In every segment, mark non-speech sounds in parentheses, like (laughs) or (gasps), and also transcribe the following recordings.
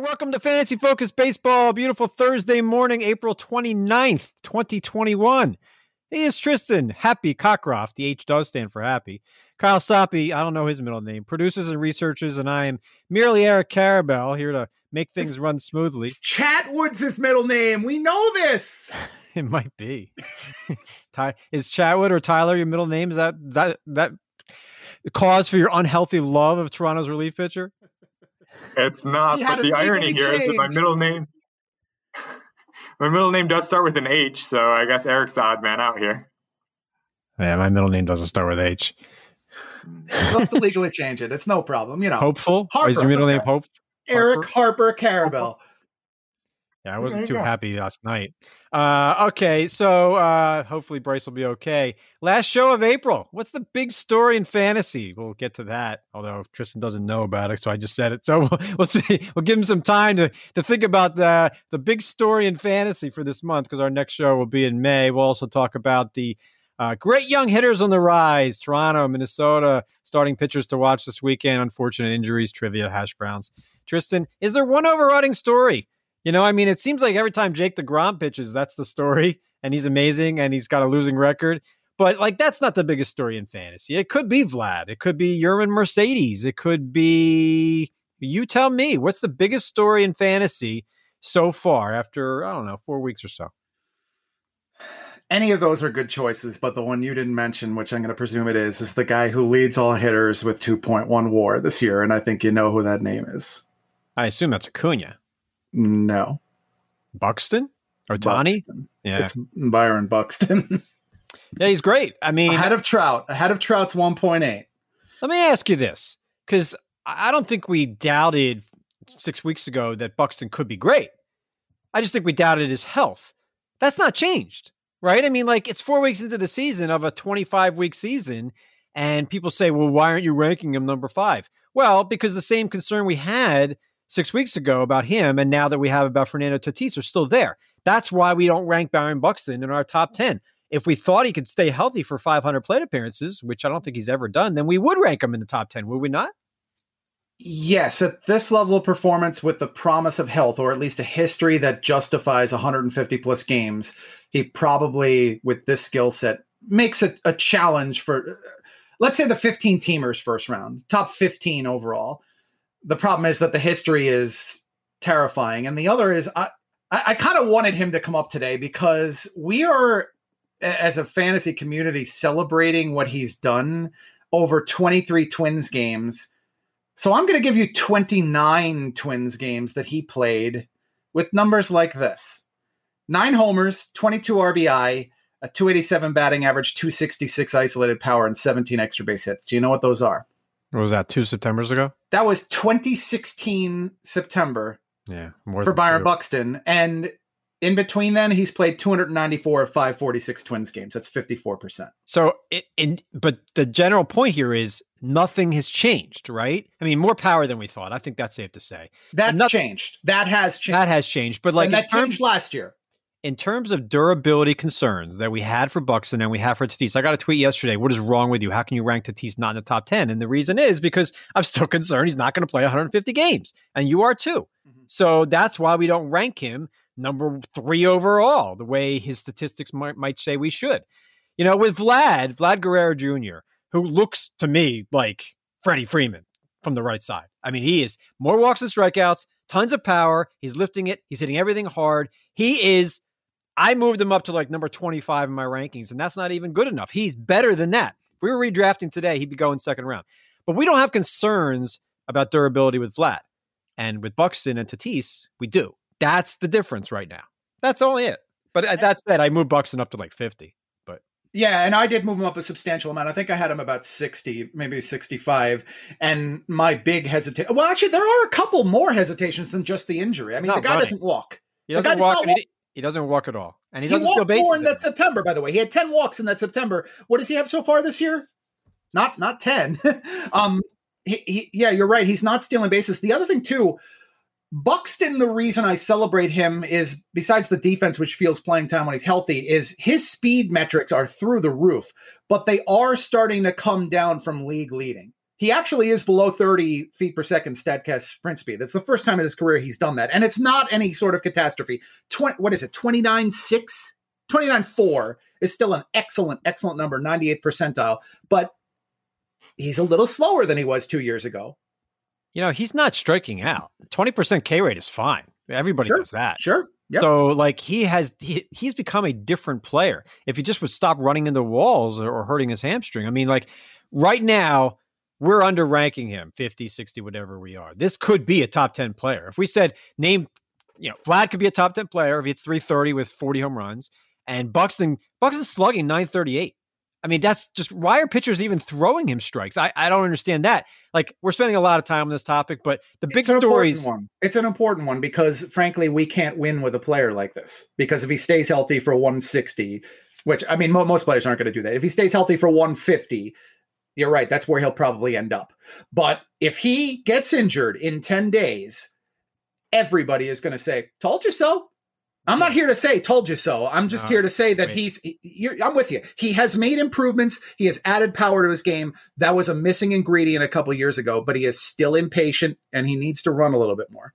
Welcome to Fantasy Focus Baseball. Beautiful Thursday morning, April 29th, 2021. He is Tristan Happy Cockcroft. The H does stand for happy. Kyle Soppe, I don't know his middle name, produces and researches, and I am merely Eric Karabell here to make things it's, run smoothly. Chatwood's his middle name. We know this. (laughs) it might be. (laughs) is Chatwood or Tyler your middle name? Is that that that cause for your unhealthy love of Toronto's relief pitcher? It's not. But the irony here is that my middle name, my middle name does start with an H, so I guess Eric's the odd man out here. Yeah, my middle name doesn't start with H. We'll have to legally (laughs) change it. It's no problem. You know, hopeful. Harper, is your middle name Hope? Eric Harper, Harper Karabell. Yeah, I wasn't too go. happy last night. Uh, okay, so uh, hopefully Bryce will be okay. Last show of April. What's the big story in fantasy? We'll get to that. Although Tristan doesn't know about it, so I just said it. So (laughs) we'll, we'll see. We'll give him some time to to think about the the big story in fantasy for this month because our next show will be in May. We'll also talk about the uh, great young hitters on the rise. Toronto, Minnesota, starting pitchers to watch this weekend. Unfortunate injuries, trivia, hash browns. Tristan, is there one overriding story? You know, I mean, it seems like every time Jake DeGrom pitches, that's the story, (laughs) and he's amazing, and he's got a losing record. But like, that's not the biggest story in fantasy. It could be Vlad. It could be Yermin Mercedes. It could be. You tell me, what's the biggest story in fantasy so far after I don't know four weeks or so? Any of those are good choices, but the one you didn't mention, which I'm going to presume it is, is the guy who leads all hitters with 2.1 WAR this year, and I think you know who that name is. I assume that's Acuna. No. Buxton? or Tony? Yeah. It's Byron Buxton. (laughs) yeah, he's great. I mean, ahead of Trout, ahead of Trout's 1.8. Let me ask you this because I don't think we doubted six weeks ago that Buxton could be great. I just think we doubted his health. That's not changed, right? I mean, like it's four weeks into the season of a 25 week season, and people say, well, why aren't you ranking him number five? Well, because the same concern we had six weeks ago about him, and now that we have about Fernando Tatis are still there. That's why we don't rank Byron Buxton in our top mm. 10. If we thought he could stay healthy for 500 plate appearances, which I don't think he's ever done, then we would rank him in the top 10, would we not? Yes, at this level of performance with the promise of health, or at least a history that justifies 150 plus games, he probably, with this skill set, makes it a challenge for, let's say, the 15 teamers first round, top 15 overall the problem is that the history is terrifying, and the other is I I, I kind of wanted him to come up today because we are as a fantasy community celebrating what he's done over 23 Twins games. So I'm going to give you 29 Twins games that he played with numbers like this. 9 homers, 22 RBI, a 287 batting average, 266 isolated power and 17 extra base hits. Do you know what those are? What was that? Two September's ago. That was 2016 September. Yeah, more for Byron two. Buxton, and in between then, he's played 294 of 546 Twins games. That's 54 percent. So, it, in but the general point here is nothing has changed, right? I mean, more power than we thought. I think that's safe to say. That's nothing, changed. That has changed. That has changed. But like and that terms, changed last year in terms of durability concerns that we had for Buxton and we have for Tatis, I got a tweet yesterday. What is wrong with you? How can you rank Tatis not in the top 10? And the reason is because I'm still (laughs) concerned he's not going to play 150 games. And you are too. Mm-hmm. So that's why we don't rank him number three overall, the way his statistics might, might say we should. You know, with Vlad, Vlad Guerrero Jr., who looks to me like Freddie Freeman from the right side. I mean, he is more walks and strikeouts, tons of power. He's lifting it, he's hitting everything hard. He is I moved him up to like number 25 in my rankings, and that's not even good enough. He's better than that. If we were redrafting today, he'd be going second round. But we don't have concerns about durability with Vlad. And with Buxton and Tatis, we do. That's the difference right now. That's only it. But uh, that said, I moved Buxton up to like 50. But yeah, and I did move him up a substantial amount. I think I had him about 60, maybe 65. And my big hesitation. Well, actually, there are a couple more hesitations than just the injury. I mean, the guy running. doesn't walk. He doesn't walk. Walk. He doesn't walk at all, and he, doesn't steal bases. More in that September, by the way, he had ten walks in that September. What does he have so far this year? Not not ten. (laughs) um, he, he, yeah, you're right. He's not stealing bases. The other thing too, Buxton. The reason I celebrate him is besides the defense, which feels playing time when he's healthy, is his speed metrics are through the roof, but they are starting to come down from league leading. He actually is below 30 feet per second statcast sprint speed. That's the first time in his career he's done that. And it's not any sort of catastrophe. 20, what is it, 29 6? 29 4 is still an excellent, excellent number, 98th percentile. But he's a little slower than he was two years ago. You know, he's not striking out. 20% K rate is fine. Everybody sure, does that. Sure. Yep. So like he has he, he's become a different player. If he just would stop running into walls or, or hurting his hamstring. I mean, like right now, we're under ranking him 50, 60, whatever we are. This could be a top 10 player. If we said name, you know, Vlad could be a top 10 player if it's 330 with 40 home runs and Buxton, Buxton slugging 938. I mean, that's just why are pitchers even throwing him strikes? I, I don't understand that. Like, we're spending a lot of time on this topic, but the big stories. One. It's an important one because, frankly, we can't win with a player like this. Because if he stays healthy for 160, which I mean, mo- most players aren't going to do that. If he stays healthy for 150, you're right. That's where he'll probably end up. But if he gets injured in 10 days, everybody is going to say, Told you so. I'm not hmm. here to say told you so. I'm just no, here to say that wait. he's I'm with you. He has made improvements. He has added power to his game. That was a missing ingredient a couple years ago, but he is still impatient and he needs to run a little bit more.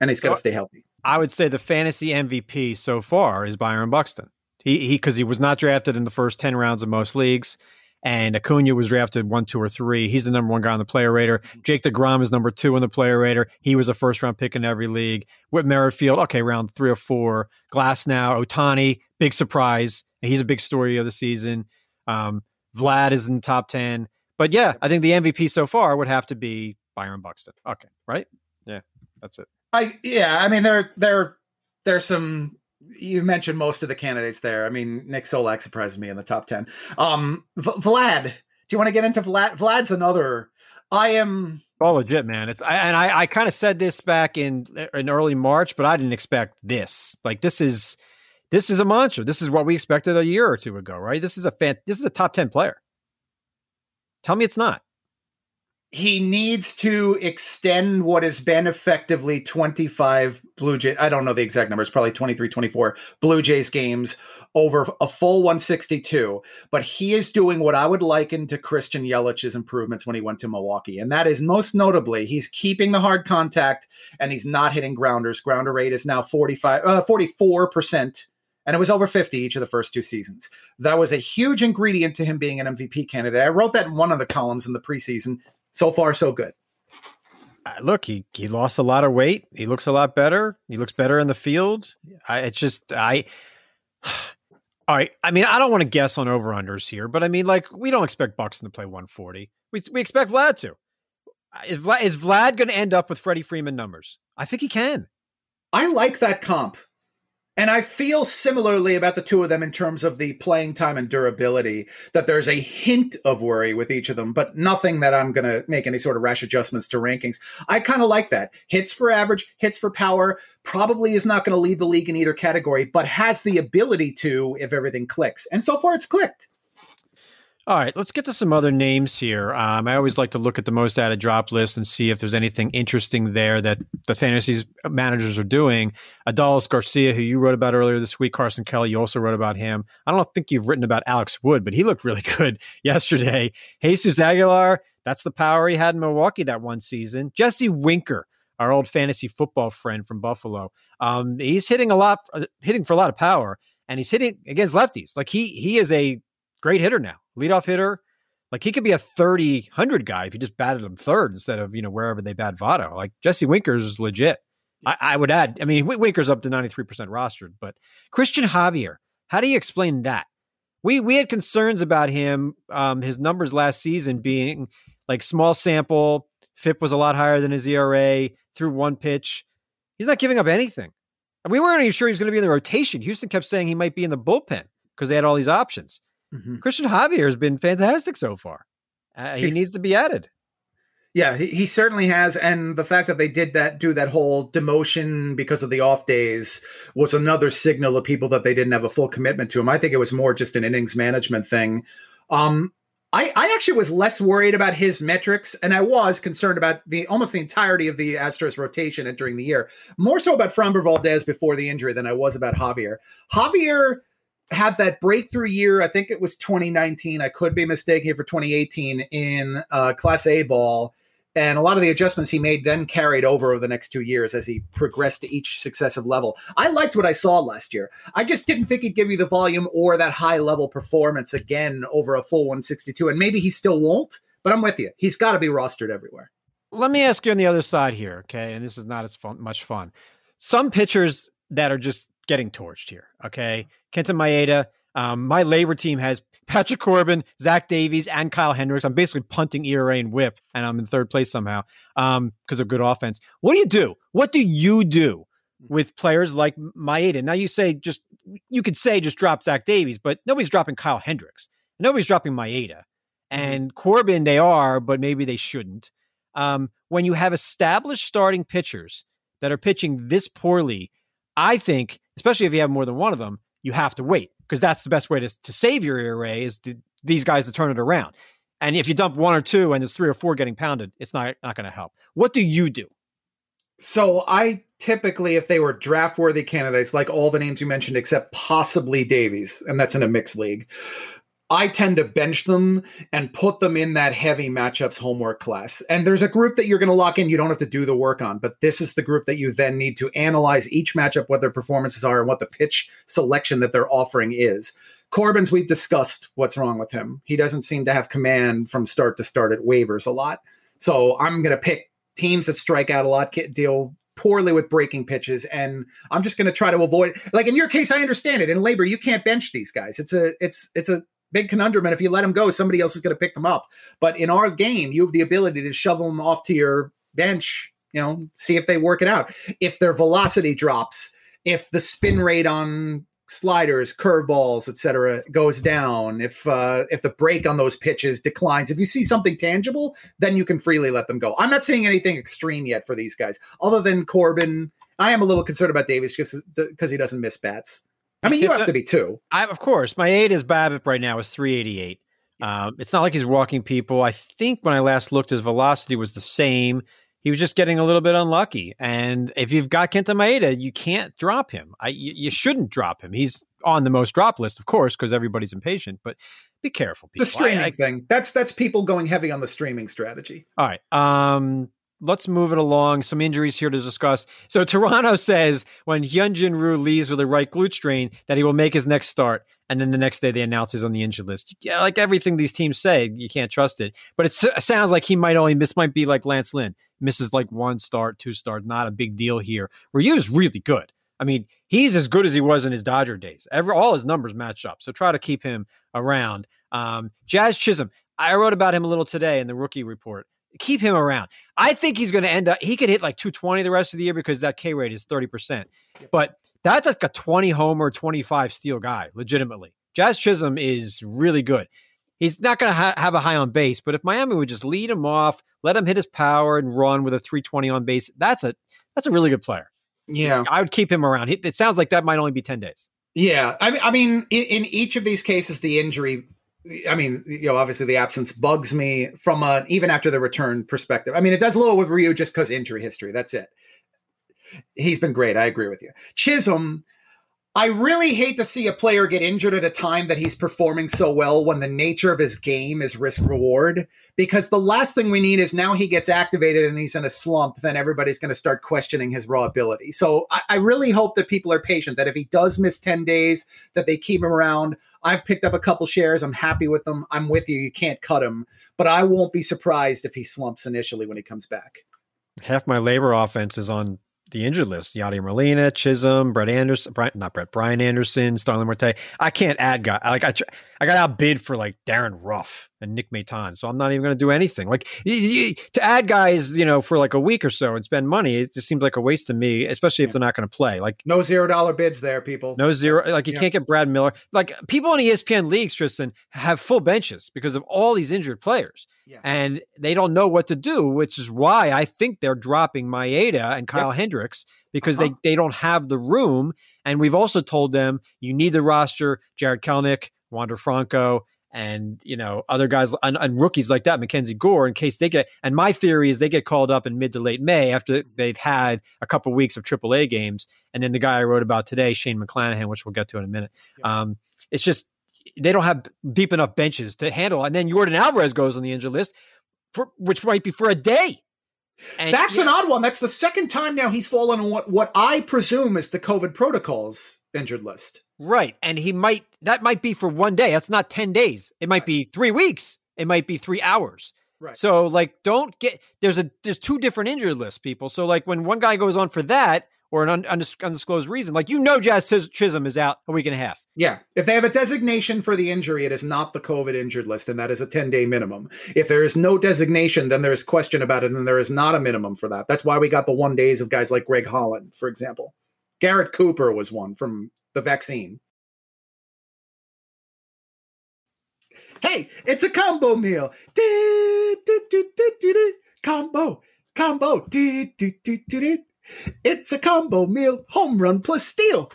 And he's got to stay healthy. I would say the fantasy MVP so far is Byron Buxton. He he cuz he was not drafted in the first 10 rounds of most leagues and Acuna was drafted one, two, or three. He's the number one guy on the player rater. Jake DeGrom is number two on the player rater. He was a first round pick in every league. Whit Merrifield, okay, round three or four. Glass now, Ohtani, big surprise. He's a big story of the season. Um, Vlad is in the top 10. But yeah, I think the MVP so far would have to be Byron Buxton. Okay, right? Yeah, that's it. I yeah, I mean there there there's some you mentioned most of the candidates there. I mean, Nick Solak surprised me in the top 10. Um, v- Vlad, do you want to get into Vlad? Vlad's another. I am all legit, man. It's I, and I, I kind of said this back in in early March, but I didn't expect this. Like this is this is a monster. This is what we expected a year or two ago, right? This is a fan. This is a top ten player. Tell me it's not he needs to extend what has been effectively 25 Blue Jays. I don't know the exact numbers, probably 23, 24 Blue Jays games over a full 162. But he is doing what I would liken to Christian Yelich's improvements when he went to Milwaukee. And that is most notably, he's keeping the hard contact and he's not hitting grounders. Grounder rate is now 45, uh, 44% and it was over 50 each of the first two seasons. That was a huge ingredient to him being an MVP candidate. I wrote that in one of the columns in the preseason so far so good. Uh, look, he he lost a lot of weight. He looks a lot better. He looks better in the field. I it's just I (sighs) all right. I mean, I don't want to guess on over unders here, but I mean, like, we don't expect Buxton to play 140. We, we expect Vlad to. Is Vlad, is Vlad going to end up with Freddie Freeman numbers? I think he can. I like that comp. And I feel similarly about the two of them in terms of the playing time and durability, that there's a hint of worry with each of them, but nothing that I'm going to make any sort of rash adjustments to rankings. I kind of like that. Hits for average, hits for power, probably is not going to lead the league in either category, but has the ability to if everything clicks. And so far it's clicked. All right, let's get to some other names here. Um, I always like to look at the most added drop list and see if there's anything interesting there that the fantasy managers are doing. Adolis Garcia, who you wrote about earlier this week, Carson Kelly, you also wrote about him. I don't think you've written about Alex Wood, but he looked really (laughs) good yesterday. Jesus Aguilar, that's the power he had in Milwaukee that one season. Jesse Winker, our old fantasy football friend from Buffalo, um, he's hitting a lot, uh, hitting for a lot of power, and he's hitting against lefties. Like he he is a great hitter now leadoff hitter. Like he could be a 30, 100 guy if you just batted him third instead of, you know, wherever they bat Votto. Like Jesse Winkers is legit. I, I would add, I mean, Winker's up to 93% rostered, but Cristian Javier, how do you explain that? We we had concerns about him, um, his numbers last season being like small sample, FIP was a lot higher than his ERA, through one pitch. He's not giving up anything. And we weren't even sure he was going to be in the rotation. Houston kept saying he might be in the bullpen because they had all these options. Mm-hmm. Cristian Javier has been fantastic so far. Uh, he needs to be added. Yeah, he, he certainly has, and the fact that they did that, do that whole demotion because of the off days, was another signal of people that they didn't have a full commitment to him. I think it was more just an innings management thing. Um, I, I actually was less worried about his metrics, and I was concerned about the almost the entirety of the Astros rotation entering the year. More so about Framber Valdez before the injury than I was about Javier. Javier had that breakthrough year. I think it was 2019. I could be mistaken for 2018 in uh, Class A ball. And a lot of the adjustments he made then carried over over the next two years as he progressed to each successive level. I liked what I saw last year. I just didn't think he'd give you the volume or that high level performance again over a full 162. And maybe he still won't, but I'm with you. He's got to be rostered everywhere. Let me ask you on the other side here, okay? And this is not as fun, much fun. Some pitchers that are just getting torched here, okay? Kenta Maeda, um, my labor team has Patrick Corbin, Zach Davies, and Kyle Hendricks. I'm basically punting ERA and whip, and I'm in third place somehow um, because of good offense. What do you do? What do you do with players like Maeda? Now you say just you could say just drop Zach Davies, but nobody's dropping Kyle Hendricks. Nobody's dropping Maeda. Mm-hmm. And Corbin, they are, but maybe they shouldn't. Um, when you have established starting pitchers that are pitching this poorly, I think, especially if you have more than one of them, you have to wait because that's the best way to, to save your ERA is to, these guys to turn it around. And if you dump one or two and there's three or four getting pounded, it's not not going to help. What do you do? So I typically, if they were draft worthy candidates, like all the names you mentioned, except possibly Davies, and that's in a mixed league, I tend to bench them and put them in that heavy matchups homework class. And there's a group that you're going to lock in, you don't have to do the work on, but this is the group that you then need to analyze each matchup, what their performances are, and what the pitch selection that they're offering is. Corbin's, we've discussed what's wrong with him. He doesn't seem to have command from start to start at waivers a lot. So I'm going to pick teams that strike out a lot, deal poorly with breaking pitches and i'm just going to try to avoid like in your case i understand it in labor you can't bench these guys it's a it's it's a big conundrum. And if you let them go, somebody else is going to pick them up. But in our game, you have the ability to shove them off to your bench, you know, see if they work it out. If their velocity drops, if the spin rate on sliders, curveballs, etc., goes down, if uh, if the break on those pitches declines, if you see something tangible, then you can freely let them go. I'm not seeing anything extreme yet for these guys, other than Corbin. I am a little concerned about Davies just because he doesn't miss bats. I mean, you have to be too. I, of course, my aid is BABIP right now is 388. Um, it's not like he's walking people. I think when I last looked, his velocity was the same. He was just getting a little bit unlucky. And if you've got Kenta Maeda, you can't drop him. I, you, you shouldn't drop him. He's on the most drop list, of course, because everybody's impatient. But be careful. People. The streaming I, I, thing. That's that's people going heavy on the streaming strategy. All right. Um, let's move it along. Some injuries here to discuss. So Toronto says when Hyunjin Ryu leaves with a right glute strain that he will make his next start. And then the next day they announce he's on the injured list. Yeah, like everything these teams say, you can't trust it. But it sounds like he might only miss might be like Lance Lynn. Misses like one start, two start, not a big deal here. Ryu is really good. I mean, he's as good as he was in his Dodger days. Every all his numbers match up. So try to keep him around. Um, Jazz Chisholm. I wrote about him a little today in the rookie report keep him around. I think he's going to end up, he could hit like 220 the rest of the year because that K rate is 30%. But that's like a 20 homer, 25 steal guy, legitimately. Jazz Chisholm is really good. He's not going to ha- have a high on base, but if Miami would just lead him off, let him hit his power and run with a 320 on base, that's a that's a really good player. Yeah, I would keep him around. It sounds like that might only be 10 days. Yeah, I mean, I mean, in, in each of these cases, the injury I mean, you know, obviously the absence bugs me from a even after the return perspective. I mean, it does a little with Ryu just because injury history. That's it. He's been great. I agree with you. Chisholm, I really hate to see a player get injured at a time that he's performing so well when the nature of his game is risk reward. Because the last thing we need is now he gets activated and he's in a slump, then everybody's going to start questioning his raw ability. So I, I, really hope that people are patient, that if he does miss 10 days, that they keep him around. I've picked up a couple shares. I'm happy with them. I'm with you. You can't cut him, but I won't be surprised if he slumps initially when he comes back. Half my labor offense is on the injured list: Yadier Molina, Chisholm, Brett Anderson, Brian, not Brett, Brian Anderson, Starlin Marte. I can't add guy. Like I, I got outbid for like Darin Ruf and Nick Maton, so I'm not even going to do anything. Like you, you, to add guys, you know, for like a week or so and spend money, it just seems like a waste to me, especially if they're not going to play. Like no zero dollar bids there, people. No zero. That's, like you yeah. can't get Brad Miller. Like people on ESPN leagues, Tristan, have full benches because of all these injured players. Yeah. And they don't know what to do, which is why I think they're dropping Maeda and Kyle yep. Hendricks because uh-huh. they, they don't have the room. And we've also told them you need the roster, Jarred Kelenic, Wander Franco, and you know other guys and, and, rookies like that, Mackenzie Gore, in case they get. And my theory is they get called up in mid to late May after they've had a couple of weeks of AAA games, and then the guy I wrote about today, Shane McClanahan, which we'll get to in a minute. Yeah. Um, it's just they don't have deep enough benches to handle, and then Yordan Alvarez goes on the injured list, for, which might be for a day. And, That's yeah. an odd one. That's the second time now he's fallen on what what I presume is the COVID protocols injured list. Right. And he might, that might be for one day. That's not 10 days. It might right. be three weeks. It might be three hours. Right. So, like, don't get, there's a, there's two different injured lists, people. So, like, when one guy goes on for that, or an undisclosed reason. Like you know, Jazz Chisholm is out a week and a half. Yeah, if they have a designation for the injury, it is not the COVID injured list, and that is a ten day minimum. If there is no designation, then there is question about it, and there is not a minimum for that. That's why we got the one days of guys like Greg Holland, for example. Garrett Cooper was one from the vaccine. Hey, it's a combo meal. Do, do, do, combo, combo. It's a combo meal. Home run plus steal.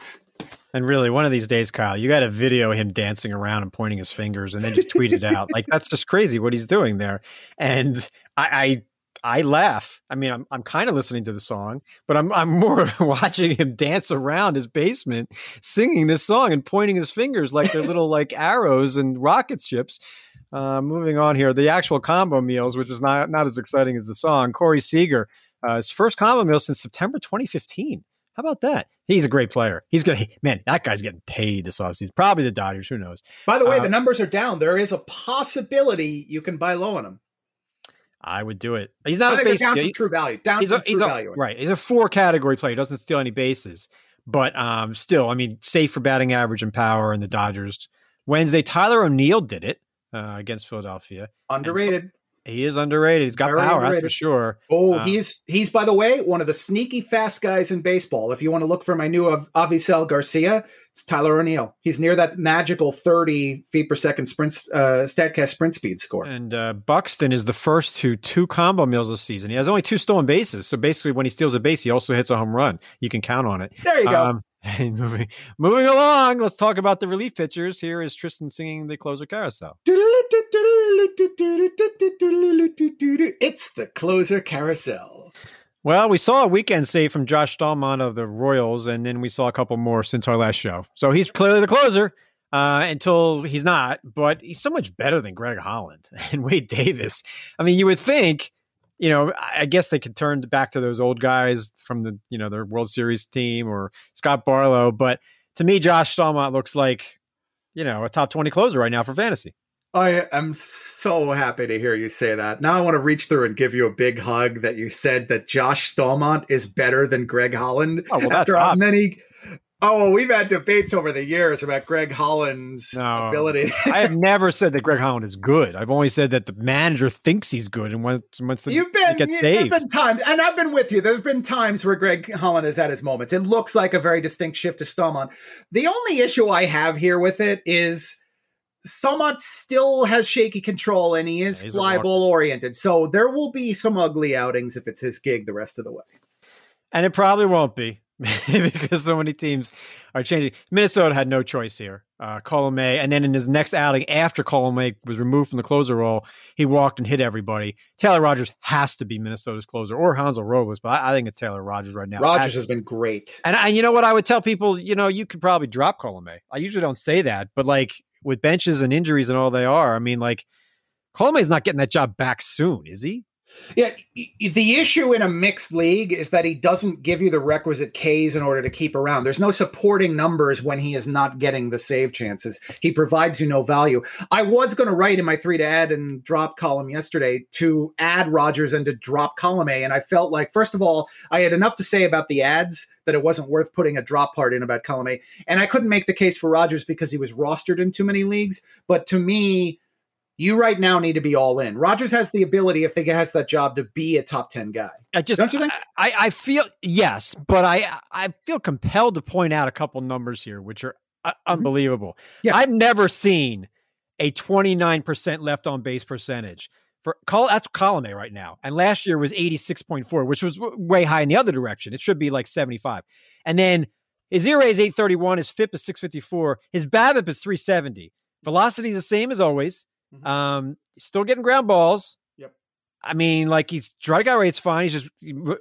And really, one of these days, Kyle, you got to video him dancing around and pointing his fingers, and then just tweet it out. Like that's just crazy what he's doing there. And I, I laugh. I mean, I'm I'm kind of listening to the song, but I'm I'm more (laughs) watching him dance around his basement, singing this song and pointing his fingers like they're little like arrows and rocket ships. Uh, moving on here, the actual combo meals, which is not not as exciting as the song. Corey Seager, uh, his first combo meal since September 2015. How about that? He's a great player. He's gonna (laughs) man, that guy's getting paid this offseason. Probably the Dodgers. Who knows? By the way, uh, the numbers are down. There is a possibility you can buy low on him. I would do it. He's not a base down to true value. Down he's to a, true value. right. He's a four category player. He doesn't steal any bases, but um, still, I mean, safe for batting average and power. And the Dodgers Wednesday, Tyler O'Neill did it uh, against Philadelphia. Underrated. And he is underrated. He's got Very power, underrated. that's for sure. Oh, um, he's he's by the way one of the sneaky fast guys in baseball. If you want to look for my new Av- Avisail Garcia, it's Tyler O'Neill. He's near that magical 30 feet per second sprint uh, Statcast sprint speed score. And uh, Buxton is the first to two combo meals this season. He has only two stolen bases, so basically when he steals a base, he also hits a home run. You can count on it. There you go. Um, (laughs) moving, moving along, let's talk about the relief pitchers. Here is Tristan singing the closer carousel. It's the closer carousel. Well, we saw a weekend save from Josh Staumont of the Royals, and then we saw a couple more since our last show. So he's clearly the closer uh, until he's not, but he's so much better than Greg Holland (laughs) and Wade Davis. I mean, you would think you know, I guess they could turn back to those old guys from the, you know, their World Series team or Scott Barlow. But to me, Josh Staumont looks like, you know, a top 20 closer right now for fantasy. I am so happy to hear you say that. Now I want to reach through and give you a big hug that you said that Josh Staumont is better than Greg Holland oh, well, after how many Oh, we've had debates over the years about Greg Holland's no, ability. I have (laughs) never said that Greg Holland is good. I've only said that the manager thinks he's good and wants, wants to You've been, get There's been times, and I've been with you. There's been times where Greg Holland is at his moments. It looks like a very distinct shift to Staumont. The only issue I have here with it is Staumont still has shaky control and he is yeah, fly ball oriented. So there will be some ugly outings if it's his gig the rest of the way. And it probably won't be. (laughs) because so many teams are changing. Minnesota had no choice here. Uh, Colomé, and then in his next outing after Colomé was removed from the closer role, he walked and hit everybody. Taylor Rogers has to be Minnesota's closer, or Hansel Robles, but I, I think it's Taylor Rogers right now. Rogers I, has been great, and, and you know what? I would tell people, you know, you could probably drop Colomé. I usually don't say that, but like with benches and injuries and all they are, I mean, like Colomé's not getting that job back soon, is he? Yeah, the issue in a mixed league is that he doesn't give you the requisite Ks in order to keep around. There's no supporting numbers when he is not getting the save chances. He provides you no value. I was going to write in my three to add and drop column yesterday to add Rogers and to drop Colomé, and I felt like first of all I had enough to say about the ads that it wasn't worth putting a drop part in about Colomé, and I couldn't make the case for Rogers because he was rostered in too many leagues. But to me you right now need to be all in. Rogers has the ability, if he has that job, to be a top ten guy. I just don't you think? I, I feel yes, but I I feel compelled to point out a couple numbers here, which are uh, mm-hmm. unbelievable. Yeah, I've never seen a twenty nine percent left on base percentage for call. That's Colomé right now, and last year was eighty six point four, which was way high in the other direction. It should be like seventy five, and then his ERA is eight thirty one, his FIP is six fifty four, his BABIP is three seventy. Velocity is the same as always. Mm-hmm. Um, still getting ground balls. Yep. I mean, like he's strikeout rate's fine. He's just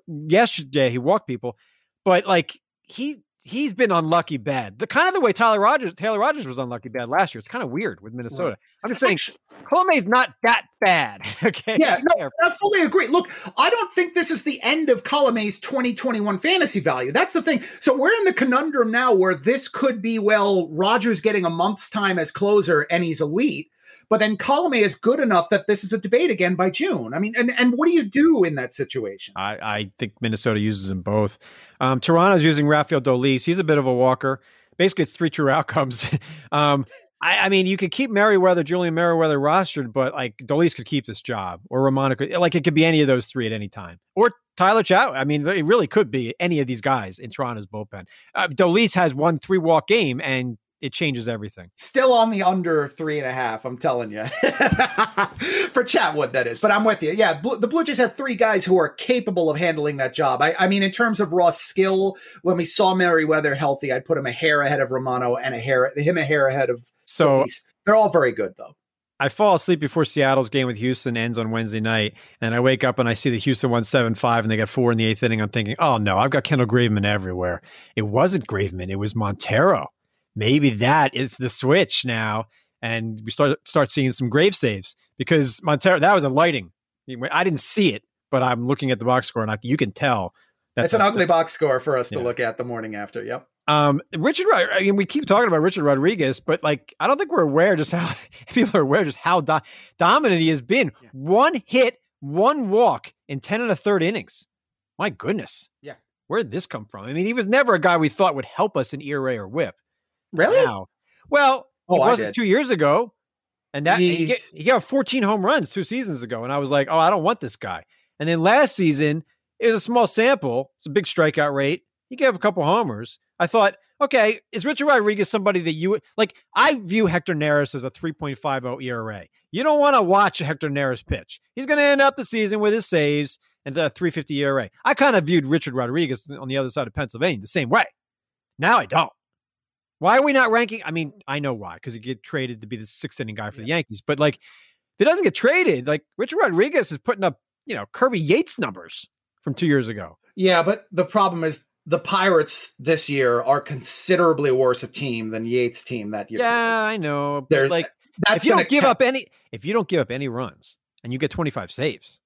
yesterday he walked people, but like he he's been unlucky bad. The kind of the way Tyler Rogers Taylor Rogers was unlucky bad last year. It's kind of weird with Minnesota. Right. I'm just saying Colomé's not that bad. (laughs) Okay. Yeah, no, I fully agree. Look, I don't think this is the end of Colome's 2021 fantasy value. That's the thing. So we're in the conundrum now where this could be well, Rogers getting a month's time as closer and he's elite. But then Colome is good enough that this is a debate again by June. I mean, and, and what do you do in that situation? I, I think Minnesota uses them both. Um, Toronto's using Rafael Dolis. He's a bit of a walker. Basically, it's three true (laughs) outcomes. um, I, I, mean, you could keep Merryweather, Julian Merryweather rostered, but like Dolis could keep this job, or Romano could, like it could be any of those three at any time, or Tyler Chow. I mean, it really could be any of these guys in Toronto's bullpen. Uh, Dolis has one three walk game, and it changes everything. Still on the under three and a half, I'm telling you. (laughs) For Chatwood, that is. But I'm with you. Yeah, the Blue Jays have three guys who are capable of handling that job. I, I mean, in terms of raw skill, when we saw Merryweather healthy, I'd put him a hair ahead of Romano and a hair him a hair ahead of. So they're all very good, though. I fall asleep before Seattle's game with Houston ends on Wednesday night, and I wake up and I see the Houston won seven five, and they got four in the eighth inning. I'm thinking, oh no, I've got Kendall Graveman everywhere. It wasn't Graveman, it was Montero maybe that is the switch now. And we start start seeing some grave saves because Montero that was a lighting. I didn't see it, but I'm looking at the box score and I, you can tell that's an a, ugly box score for us yeah. to look at the morning after. Yep. Um, Richard, I mean, we keep talking about Richard Rodriguez, but like, I don't think we're aware just how (laughs) people are aware just how do- dominant he has been. Yeah. One hit, one walk in 10 and a third innings. My goodness. Yeah. Where did this come from? I mean, he was never a guy we thought would help us in ERA or whip. Really? Now. Well, oh, it wasn't two years ago. And that he, he, he got 14 home runs two seasons ago. And I was like, oh, I don't want this guy. And then last season, it was a small sample. It's a big strikeout rate. He gave up a couple homers. I thought, okay, is Richard Rodriguez somebody that you would like? I view Hector Neris as a 3.50 ERA. You don't want to watch Hector Neris pitch. He's going to end up the season with his saves and the 350 ERA. I kind of viewed Richard Rodriguez on the other side of Pennsylvania the same way. Now I don't. Why are we not ranking? I mean, I know why, because he get traded to be the sixth inning guy for yeah. the Yankees. But like, if it doesn't get traded, like Richard Rodriguez is putting up, you know, Kirby Yates numbers from two years ago. Yeah, but the problem is the Pirates this year are considerably worse a team than Yates' team that year. Yeah, I know. There's, like, that's if you don't give up any, if you don't give up any runs and you get 25 saves,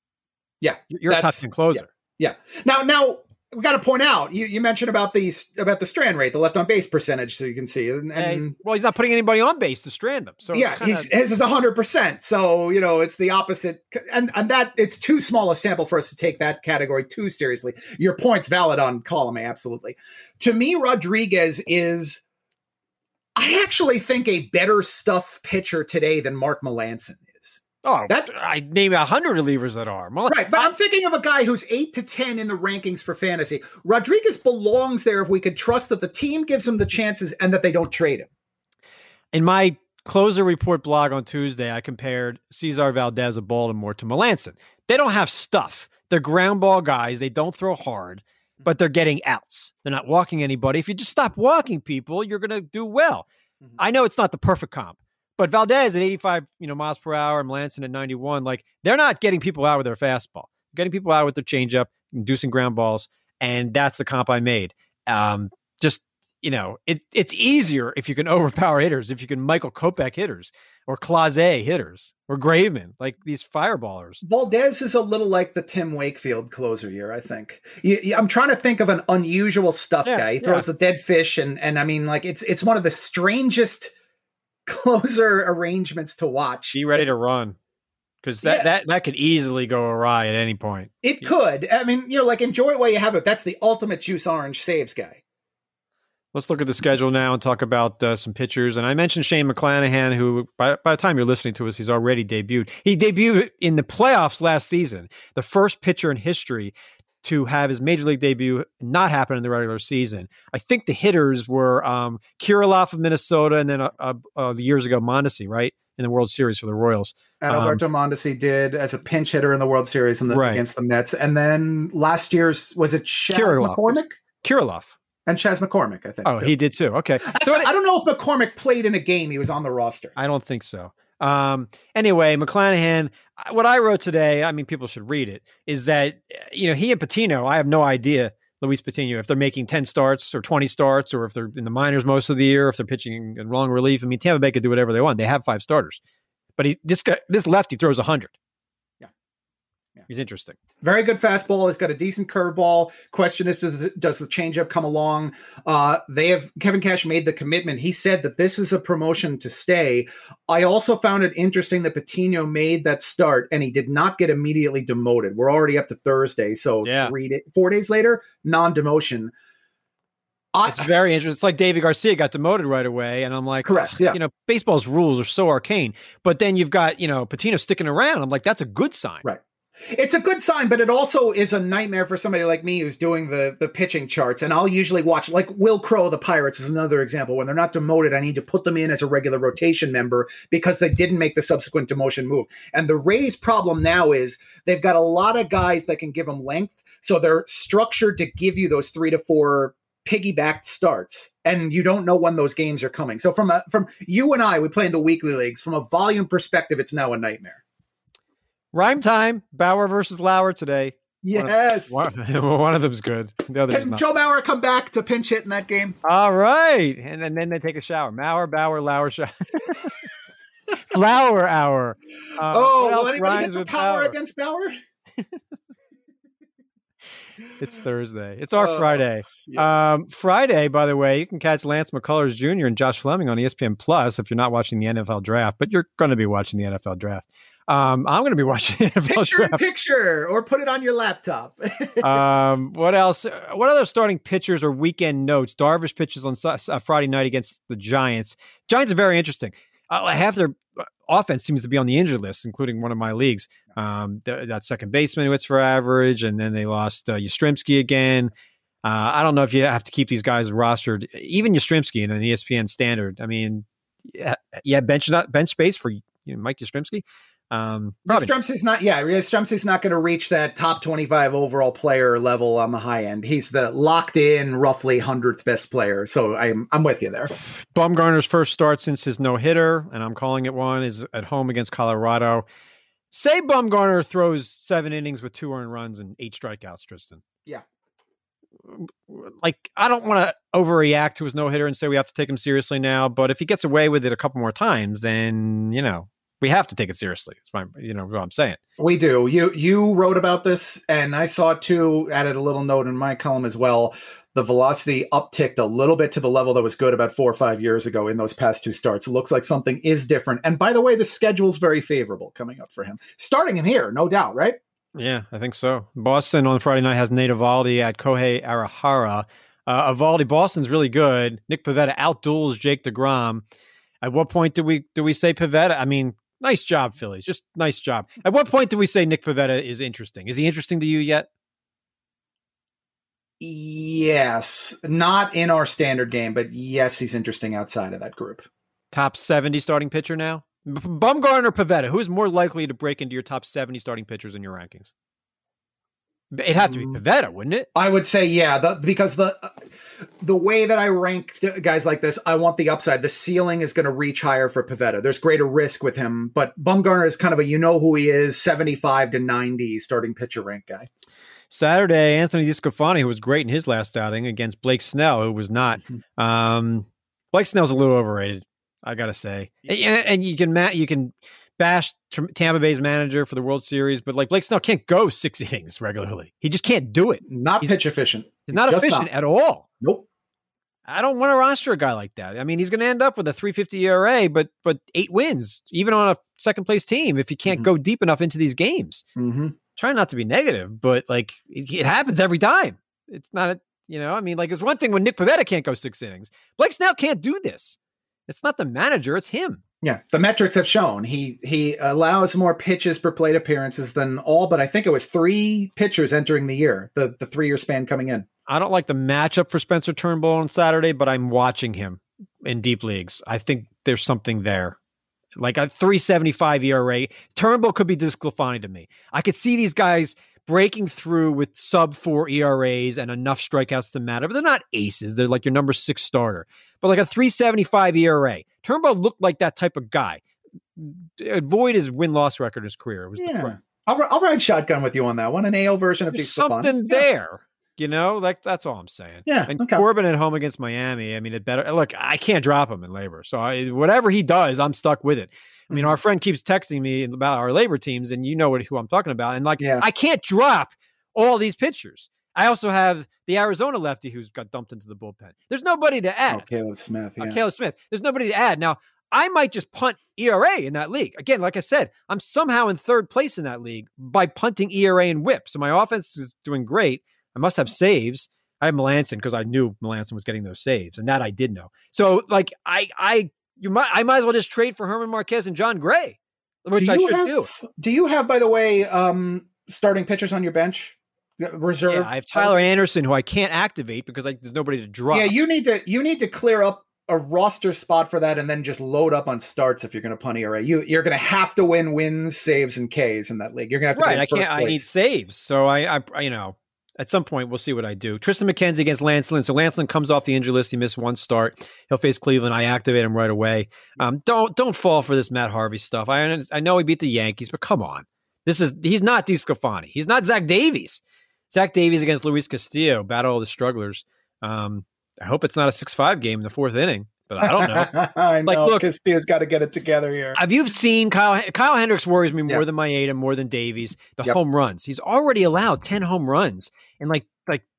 yeah, you're a top 10 closer. Yeah. yeah. Now, now we got to point out you, you mentioned about the about the strand rate, the left on base percentage, so you can see. And, and he's, well, he's not putting anybody on base to strand them. So yeah, kinda... he's, his is hundred percent. So you know it's the opposite, and and that it's too small a sample for us to take that category too seriously. Your point's valid on column A, absolutely. To me, Rodriguez is. I actually think a better stuff pitcher today than Mark Melancon Oh, that I name a hundred relievers that are right. But I, am thinking of a guy who's eight to ten in the rankings for fantasy. Rodriguez belongs there if we could trust that the team gives him the chances and that they don't trade him. In my closer report blog on Tuesday, I compared Cesar Valdez of Baltimore to Melancon. They don't have stuff. They're ground ball guys. They don't throw hard, but they're getting outs. They're not walking anybody. If you just stop walking people, you're going to do well. Mm-hmm. I know it's not the perfect comp, but Valdez at 85, you know, miles per hour and Melancon at 91, like they're not getting people out with their fastball, getting people out with their changeup, inducing ground balls, and that's the comp I made. Um, just you know, it it's easier if you can (laughs) overpower hitters, if you can Michael Kopech hitters or Clase hitters or Graveman, like these fireballers. Valdez is a little like the Tim Wakefield closer year, I think. You, I'm trying to think of an unusual stuff yeah, guy. He throws yeah. the dead fish, and and I mean, like it's it's one of the strangest (laughs) closer arrangements to watch. Be ready to run because that, yeah. that that could easily go awry at any point. It yeah. could. I mean, you know, like enjoy it while you have it. That's the ultimate juice orange saves guy. Let's look at the schedule now and talk about uh, some pitchers. And I mentioned Shane McClanahan, who by, by the time you're listening to us, he's already debuted. He debuted in the playoffs last season, the first pitcher in history to have his major league debut not happen in the regular season. I think the hitters were um, Kirilloff of Minnesota, and then uh, uh, uh, years ago Mondesi, right in the World Series for the Royals. Adalberto um, Mondesi did as a pinch hitter in the World Series the, right. against the Mets, and then last year's was it Chas Kirilloff. McCormick? Kirilloff. and Chas McCormick. I think. Oh, too. he did too. Okay, Actually, so I, I don't know if McCormick played in a game. He was on the roster. I don't think so. Um, anyway, McClanahan, what I wrote today, I mean, people should read it, is that, you know, he and Patino, I have no idea, Luis Patino, if they're making 10 starts or 20 starts, or if they're in the minors most of the year, if they're pitching in long relief. I mean, Tampa Bay could do whatever they want. They have five starters. But he, this guy, this lefty throws 100. He's interesting. Very good fastball. He's got a decent curveball. Question is, does the, changeup come along? Uh, they have Kevin Cash made the commitment. He said that this is a promotion to stay. I also found it interesting that Patino made that start and he did not get immediately demoted. We're already up to Thursday, so yeah. three day, four days later, non demotion. it's very interesting. It's like David Garcia got demoted right away, and I'm like, correct. Yeah. You know, baseball's rules are so arcane. But then you've got you know Patino sticking around. I'm like, that's a good sign. Right. It's a good sign, but it also is a nightmare for somebody like me who's doing the the pitching charts. And I'll usually watch, like Will Crowe, the Pirates is another example. When they're not demoted, I need to put them in as a regular rotation member because they didn't make the subsequent demotion move. And the Rays' problem now is they've got a lot of guys that can give them length, so they're structured to give you those three to four piggybacked starts and you don't know when those games are coming so from a from you and i we play in the weekly leagues from a volume perspective it's now a nightmare Rhyme time. Bauer versus Lauer today. Yes. One (laughs) of, one, one of them's good. The other Can Joe Mauer come back to pinch hit in that game? All right. And then, and then they take a shower. Mauer, Bauer, Lauer shower. (laughs) Flower hour. Uh, oh, will anybody get the power against Bauer? (laughs) it's Thursday. It's our uh, Friday. Yeah. Um, Friday, by the way, you can catch Lance McCullers Jr. and Josh Fleming on ESPN Plus if you're not watching the NFL draft, but you're going to be watching the NFL draft. Um, I'm going to be watching (laughs) NFL picture draft. in picture, or put it on your laptop. (laughs) um, what else? What other starting pitchers or weekend notes? Darvish pitches on uh, Friday night against the Giants. Giants are very interesting. Uh, half their uh, offense seems to be on the injured list, including one of my leagues. Um, th- that second baseman who hits for average, and then they lost uh, Yastrzemski again. Uh, I don't know if you have to keep these guys rostered, even Yastrzemski in an ESPN standard. I mean, yeah, yeah bench not bench space for you know, Mike Yastrzemski. Um, Yastrzemski's not, yeah, Yastrzemski's not going to reach that top 25 overall player level on the high end. He's the locked in, roughly 100th best player. So I'm, I'm with you there. Bumgarner's first start since his no hitter, and I'm calling it one, is at home against Colorado. Say Bumgarner throws seven innings with two earned runs and eight strikeouts, Tristan. Yeah. Like, I don't want to overreact to his no hitter and say we have to take him seriously now, but if he gets away with it a couple more times, then, you know, we have to take it seriously. It's my, you know, what I'm saying. We do. You you wrote about this, and I saw it too. Added a little note in my column as well. The velocity upticked a little bit to the level that was good about four or five years ago in those past two starts. It looks like something is different. And by the way, the schedule's very favorable coming up for him. Starting him here, no doubt, right? Yeah, I think so. Boston on Friday night has Nate Eovaldi at Kohei Arihara. Uh, Boston's really good. Nick Pivetta outduels Jake DeGrom. At what point do we do we say Pivetta? I mean, Nice job, Phillies. Just nice job. At what point do we say Nick Pivetta is interesting? Is he interesting to you yet? Yes, not in our standard game, but yes, he's interesting outside of that group. Top 70 starting pitcher now? Bumgarner or Pivetta, who is more likely to break into your top 70 starting pitchers in your rankings? It'd have to be Pivetta, wouldn't it? I would say yeah, the, because the the way that I rank guys like this, I want the upside. The ceiling is going to reach higher for Pivetta. There's greater risk with him, but Bumgarner is kind of a you know who he is, 75 to 90 starting pitcher rank guy. Saturday, Anthony DeSclafani, who was great in his last outing against Blake Snell, who was not. Mm-hmm. Um, Blake Snell's a little overrated, I gotta say. And, and you can Matt, you can bash Tampa Bay's manager for the World Series, but like Blake Snell can't go six (laughs) innings regularly. He just can't do it. Not he's, pitch efficient. He's not just efficient not. at all. Nope. I don't want to roster a guy like that. I mean, he's going to end up with a 350 ERA, but but eight wins, even on a second place team, if he can't mm-hmm. go deep enough into these games. Mm-hmm. Try not to be negative, but like it, it happens every time. It's not a, you know, I mean, like it's one thing when Nick Pivetta can't go six innings. Blake Snell can't do this. It's not the manager, it's him. Yeah, the metrics have shown he he allows more pitches per plate appearances than all, but I think it was three pitchers entering the year, the the three year span coming in. I don't like the matchup for Spencer Turnbull on Saturday, but I'm watching him in deep leagues. I think there's something there. Like a 375 ERA. Turnbull could be DeSclafani to me. I could see these guys breaking through with sub four ERAs and enough strikeouts to matter, but they're not aces. They're like your number six starter. But like a 375 ERA. Turnbull looked like that type of guy. Avoid his win loss record in his career. It was yeah. I'll, I'll ride shotgun with you on that one. An AL version of There's something there. You know, like that's all I'm saying. Yeah. And okay. Corbin at home against Miami. I mean, it better look. I can't drop him in labor, so I, whatever he does, I'm stuck with it. I mean, mm-hmm. our friend keeps texting me about our labor teams, and you know what who I'm talking about. And like, yeah. I can't drop all these pitchers. I also have the Arizona lefty who's got dumped into the bullpen. There's nobody to add. Oh, Caleb Smith. Uh, yeah. Uh, Caleb Smith. There's nobody to add. Now, I might just punt ERA in that league. Again, like I said, I'm somehow in third place in that league by punting ERA and whip. So my offense is doing great. I must have saves. I have Melancon because I knew Melancon was getting those saves, and that I did know. So like I I you might I might as well just trade for Germán Márquez and Jon Gray, which I should have, do. Do you have, by the way, um, starting pitchers on your bench? Reserve. Yeah, I have Tyler Anderson, who I can't activate because I, there's nobody to drop. Yeah, you need to you need to clear up a roster spot for that, and then just load up on starts if you're going to punt ERA. You you're going to have to win wins, saves, and Ks in that league. You're going to have to right. I can't. Place. I need saves, so I, I you know at some point we'll see what I do. Triston McKenzie against Lance Lynn. So Lance Lynn comes off the injury list. He missed one start. He'll face Cleveland. I activate him right away. Um, don't don't fall for this Matt Harvey stuff. I I know he beat the Yankees, but come on, this is he's not DeSclafani. He's not Zach Davies. Zach Davies against Luis Castillo. Battle of the strugglers. Um, I hope it's not a six five game in the fourth inning. But I don't know. (laughs) I like, know. Look, Castillo's got to get it together here. Have you seen Kyle? Kyle Hendricks worries me more than Maeda, more than Davies. The yep. home runs. He's already allowed ten home runs in like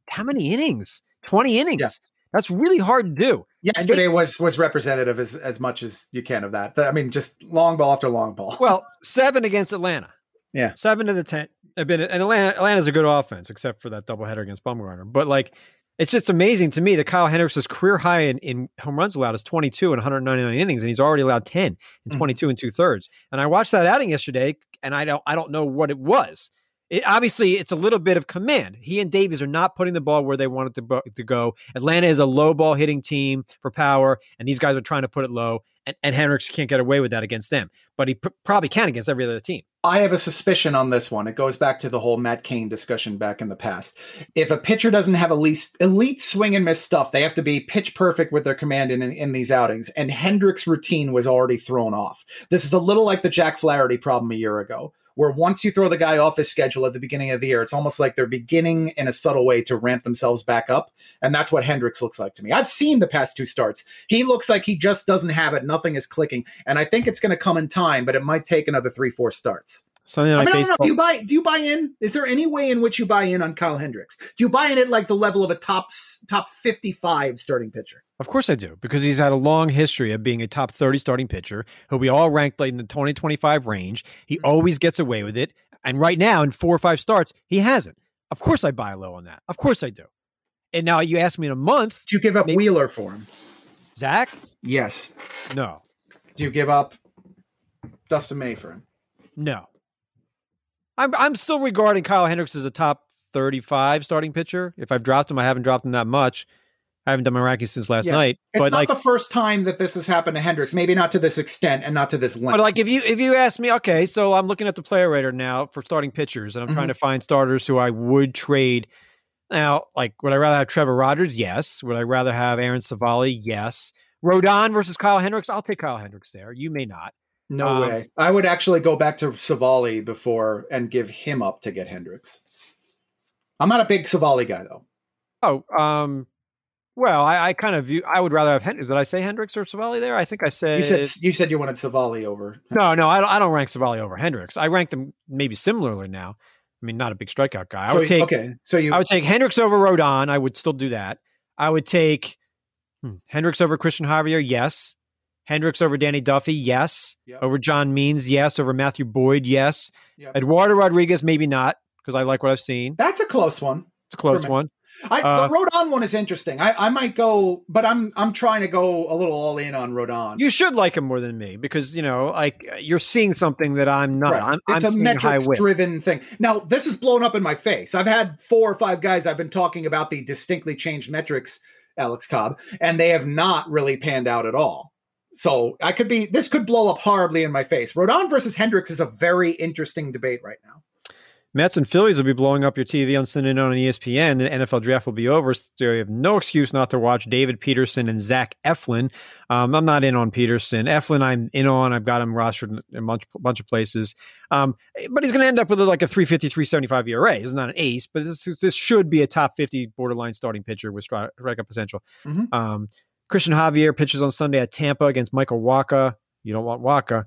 how many innings? 20 innings. Yeah. That's really hard to do. Yesterday they, was was representative as as much as you can of that. I mean, just long ball after long ball. Well, seven against Atlanta. Yeah, seven to the ten. Have been and Atlanta. Atlanta's a good offense, except for that doubleheader against Bumgarner. But like, it's just amazing to me that Kyle Hendricks' career high in, in home runs allowed is 22 in 199 innings, and he's already allowed 10 in mm-hmm. 22 mm-hmm. and two thirds. And I watched that outing yesterday, and I don't I don't know what it was it, obviously it's a little bit of command. He and Davies are not putting the ball where they want it to, to go. Atlanta is a low ball hitting team for power, and these guys are trying to put it low. And, and Hendricks can't get away with that against them, but he pr- probably can against every other team. I have a suspicion on this one. It goes back to the whole Matt Cain discussion back in the past. If a pitcher doesn't have elite, elite swing and miss stuff, they have to be pitch perfect with their command in, in these outings. And Hendricks' routine was already thrown off. This is a little like the Jack Flaherty problem a year ago where once you throw the guy off his schedule at the beginning of the year, it's almost like they're beginning in a subtle way to ramp themselves back up. And that's what Hendricks looks like to me. I've seen the past two starts. He looks like he just doesn't have it. Nothing is clicking. And I think it's going to come in time, but it might take another three, four starts. Something like I, mean, I don't know. Do you buy? Do you buy in? Is there any way in which you buy in on Kyle Hendricks? Do you buy in at like the level of a top top fifty five starting pitcher? Of course I do, because he's had a long history of being a top 30 starting pitcher who we all ranked like in the 2025 range. He mm-hmm. always gets away with it. And right now, in four or five starts, he hasn't. Of course I buy low on that. Of course I do. And now you ask me in a month. Do you give up maybe, Wheeler for him? Zach? Yes. No. Do you give up Dustin May for him? No. I'm I'm still regarding Kyle Hendricks as a top 35 starting pitcher. If I've dropped him, I haven't dropped him that much. I haven't done my rankings since last yeah. night. It's but not like, the first time that this has happened to Hendricks. Maybe not to this extent and not to this length. But like, if you if you ask me, okay, so I'm looking at the player rater now for starting pitchers, and I'm mm-hmm. trying to find starters who I would trade. Now, like, would I rather have Trevor Rogers? Yes. Would I rather have Aaron Civale? Yes. Rodon versus Kyle Hendricks? I'll take Kyle Hendricks there. You may not. No um, way. I would actually go back to Civale before and give him up to get Hendricks. I'm not a big Civale guy though. Oh, um, well, I, I, kind of view. I would rather have Hendricks. Did I say Hendricks or Civale there? I think I said. You said you said you wanted Civale over. No, no, I don't. I don't rank Civale over Hendricks. I rank them maybe similarly now. I mean, not a big strikeout guy. I would take. Okay, so you. I would take Hendricks over Rodon. I would still do that. I would take hmm, Hendricks over Cristian Javier. Yes. Hendricks over Danny Duffy. Yes. Yep. Over John Means. Yes. Over Matthew Boyd. Yes. Yep. Eduardo Rodriguez. Maybe not because I like what I've seen. That's a close one. It's a close one. I, uh, the Rodon one is interesting. I, I might go, but I'm I'm trying to go a little all in on Rodon. You should like him more than me because you know, like you're seeing something that I'm not. Right. I'm, it's I'm a metrics driven thing. Now this is blown up in my face. I've had four or five guys I've been talking about the distinctly changed metrics, Alex Cobb, and they have not really panned out at all. So I could be this could blow up horribly in my face. Rodon versus Hendricks is a very interesting debate right now. Mets and Phillies will be blowing up your TV on Sunday night on ESPN. The NFL draft will be over, so you have no excuse not to watch David Peterson and Zach Eflin. Um, I'm not in on Peterson. Eflin, I'm in on. I've got him rostered in a bunch, bunch of places. Um, but he's going to end up with like a 350, 375 ERA. He's not an ace, but this, this should be a top 50 borderline starting pitcher with strikeout potential. Mm-hmm. Um, Cristian Javier pitches on Sunday at Tampa against Michael Wacha. You don't want Wacha.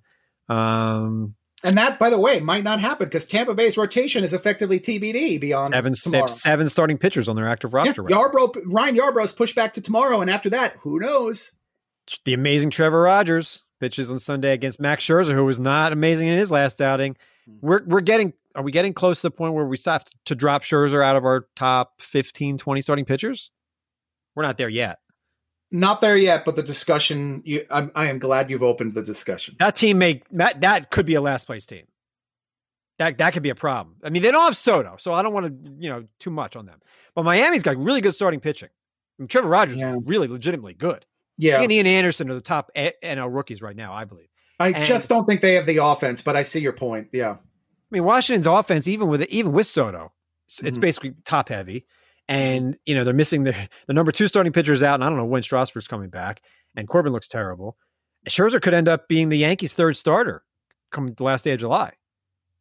Um, and that, by the way, might not happen because Tampa Bay's rotation is effectively TBD beyond seven. Have seven starting pitchers on their active roster. Yeah, right Yarbrough, Ryan Yarbrough's pushed back to tomorrow, and after that, who knows? The amazing Trevor Rogers pitches on Sunday against Max Scherzer, who was not amazing in his last outing. Hmm. We're we're getting are we getting close to the point where we have to drop Scherzer out of our top 15, 20 starting pitchers? We're not there yet. Not there yet, but the discussion. You, I'm, I am glad you've opened the discussion. That team make that that could be a last place team. That that could be a problem. I mean, they don't have Soto, so I don't want to you know too much on them. But Miami's got really good starting pitching. I mean, Trevor Rogers yeah. is really legitimately good. Yeah, and Ian Anderson are the top NL rookies right now, I believe. I and, just don't think they have the offense, but I see your point. Yeah, I mean, Washington's offense, even with even with Soto, it's mm-hmm. basically top heavy and you know they're missing the (laughs) the number two starting pitcher is out, and I don't know when Strasburg's coming back, and Corbin looks terrible. Scherzer could end up being the Yankees' third starter come the last day of July.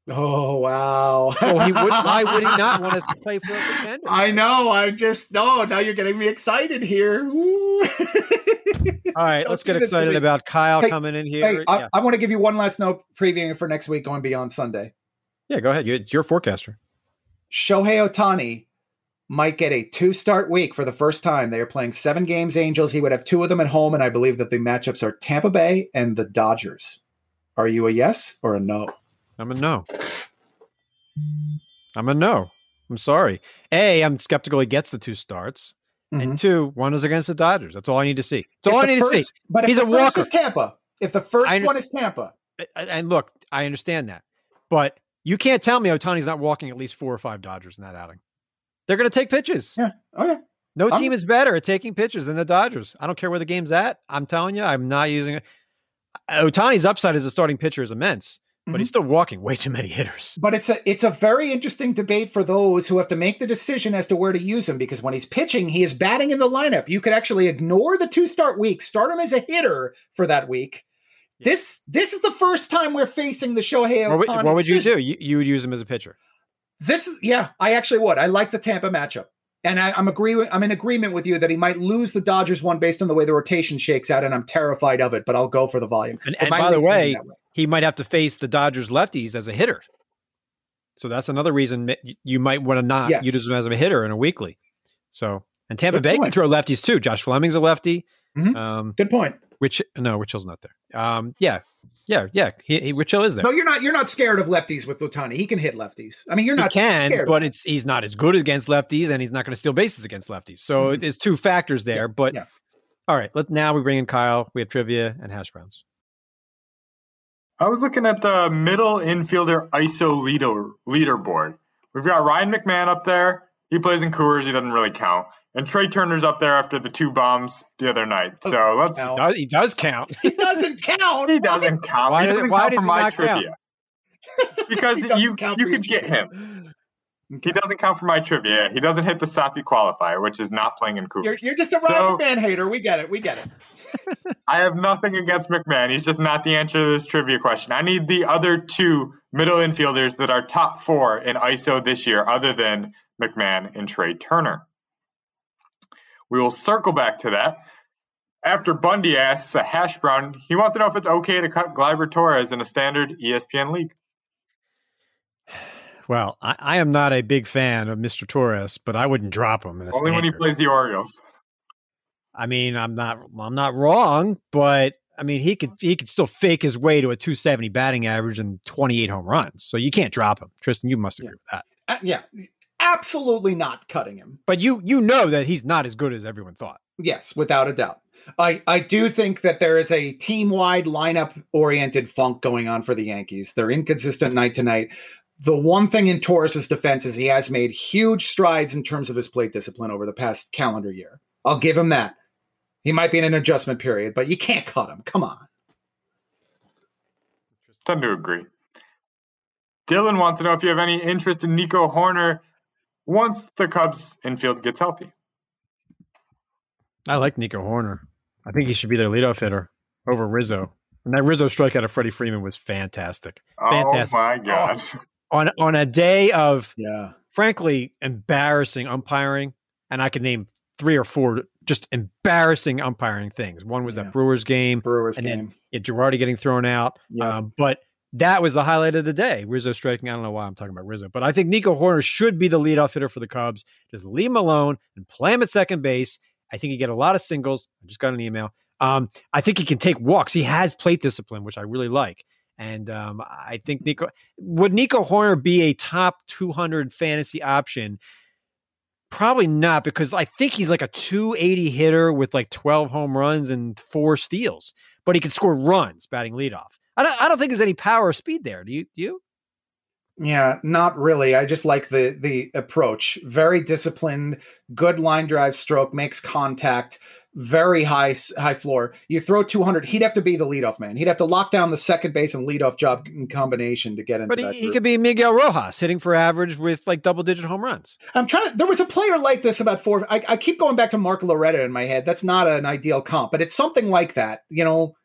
Oh wow! well, he would. Why would he not want to (laughs) play for a contender? I know. I just no. Now you're getting me excited here. All right, (laughs) let's get excited about Kyle hey, coming in here. Hey, I, yeah. I want to give you one last note previewing for next week going beyond Sunday. Yeah, go ahead. It's your forecaster. Shohei Ohtani might get a two start week for the first time. They are playing seven games, Angels. He would have two of them at home, and I believe that the matchups are Tampa Bay and the Dodgers. Are you a yes or a no? I'm a no. I'm a no. I'm sorry. A, I'm skeptical he gets the two starts. Mm-hmm. And two, one is against the Dodgers. That's all I need to see. That's all I need first, to see. But if he's a walker. Is Tampa. If the first one is Tampa. And look, I understand that. But you can't tell me Ohtani's not walking at least four or five Dodgers in that outing. They're going to take pitches. Yeah. Oh yeah. No team is better at taking pitches than the Dodgers. I don't care where the game's at. I'm telling you, I'm not using it. Ohtani's upside as a starting pitcher is immense, but mm-hmm. he's still walking way too many hitters. But it's a it's a very interesting debate for those who have to make the decision as to where to use him because when he's pitching, he is batting in the lineup. You could actually ignore the two start week, start him as a hitter for that week. Yeah. This this is the first time we're facing the Shohei Ohtani. What would, what would you do? You, you would use him as a pitcher. This is yeah, I actually would. I like the Tampa matchup. And I, am agree. I'm in agreement with you that he might lose the Dodgers one based on the way the rotation shakes out, and I'm terrified of it. But I'll go for the volume. And, and by the way, way, he might have to face the Dodgers lefties as a hitter. So that's another reason you might want to not yes. use him as a hitter in a weekly. So and Tampa Good Bay point. can throw lefties too. Josh Fleming's a lefty. Mm-hmm. Um, Good point. Which no, Rich Hill's not there. Um, yeah, yeah, yeah. He, he, Rich is there. No, you're not. You're not scared of lefties with Ohtani. He can hit lefties. I mean, you're not. He can, but it's he's not as good against lefties, and he's not going to steal bases against lefties. So mm-hmm. there's two factors there. Yeah, but yeah. all right, let now we bring in Kyle. We have trivia and hash browns. I was looking at the middle infielder ISO leader leaderboard. We've got Ryan McMahon up there. He plays in Coors. He doesn't really count. And Trea Turner's up there after the two bombs the other night. Oh, so let's. He does, he does count. he doesn't (laughs) count. he doesn't count. Why, he doesn't why count does for my trivia. because (laughs) you you could get him. Okay. He doesn't count for my trivia. He doesn't hit the Soppe qualifier, which is not playing in Coors. You're, you're just a Ryan so, McMahon hater. We get it. We get it. (laughs) I have nothing against McMahon. He's just not the answer to this trivia question. I need the other two middle infielders that are top four in ISO this year, other than McMahon and Trey Turner. We will circle back to that. After Bundy asks a hash brown, he wants to know if it's okay to cut Gleyber Torres in a standard ESPN league. (sighs) Well, I, I, am not a big fan of Mr. Torres, but I wouldn't drop him. Only standard. when he plays the Orioles. I mean, I'm not I'm not wrong, but I mean he could he could still fake his way to a 270 batting average and 28 home runs. So you can't drop him. Tristan, you must agree yeah. with that. Uh, yeah absolutely not cutting him. But you you know that he's not as good as everyone thought. Yes, without a doubt. I, I do think that there is a team wide lineup oriented funk going on for the Yankees. They're inconsistent night to night. The one thing in Torres's defense is he has made huge strides in terms of his plate discipline over the past calendar year. I'll give him that. He might be in an adjustment period, but you can't cut him. Come on. Tend to agree. Dylan wants to know if you have any interest in Nico Hoerner once the Cubs infield gets healthy. I like Nico Hoerner. I think he should be their leadoff hitter over Rizzo. And that Rizzo strikeout of Freddie Freeman was fantastic. Fantastic. Oh my god! On on a day of Yeah. frankly embarrassing umpiring, and I could name three or four just embarrassing umpiring things. One was Yeah. that Brewers game, Brewers And game. then- yeah, Girardi getting thrown out. Yeah. Um, but that was the highlight of the day. Rizzo striking. I don't know why I'm talking about Rizzo, but I think Nico Hoerner should be the leadoff hitter for the Cubs. Just leave him alone and play him at second base. I think he get a lot of singles. I just got an email. Um, I think he can take walks. He has plate discipline, which I really like. And um, I think Nico would Nico Hoerner be a top 200 fantasy option? Probably not, because I think he's like a 280 hitter with like 12 home runs and four steals, but he can score runs batting leadoff. I don't, I don't think there's any power or speed there. Do you? Do you? Yeah, not really. I just like the the approach. Very disciplined, good line drive stroke, makes contact, very high high floor. You throw 200, he'd have to be the leadoff man. He'd have to lock down the second base and leadoff job in combination to get into But that. he, he could be Miguel Rojas hitting for average with like double digit home runs. I'm trying to. There was a player like this about four. I, I keep going back to Mark Loretta in my head. That's not an ideal comp, but it's something like that. You know,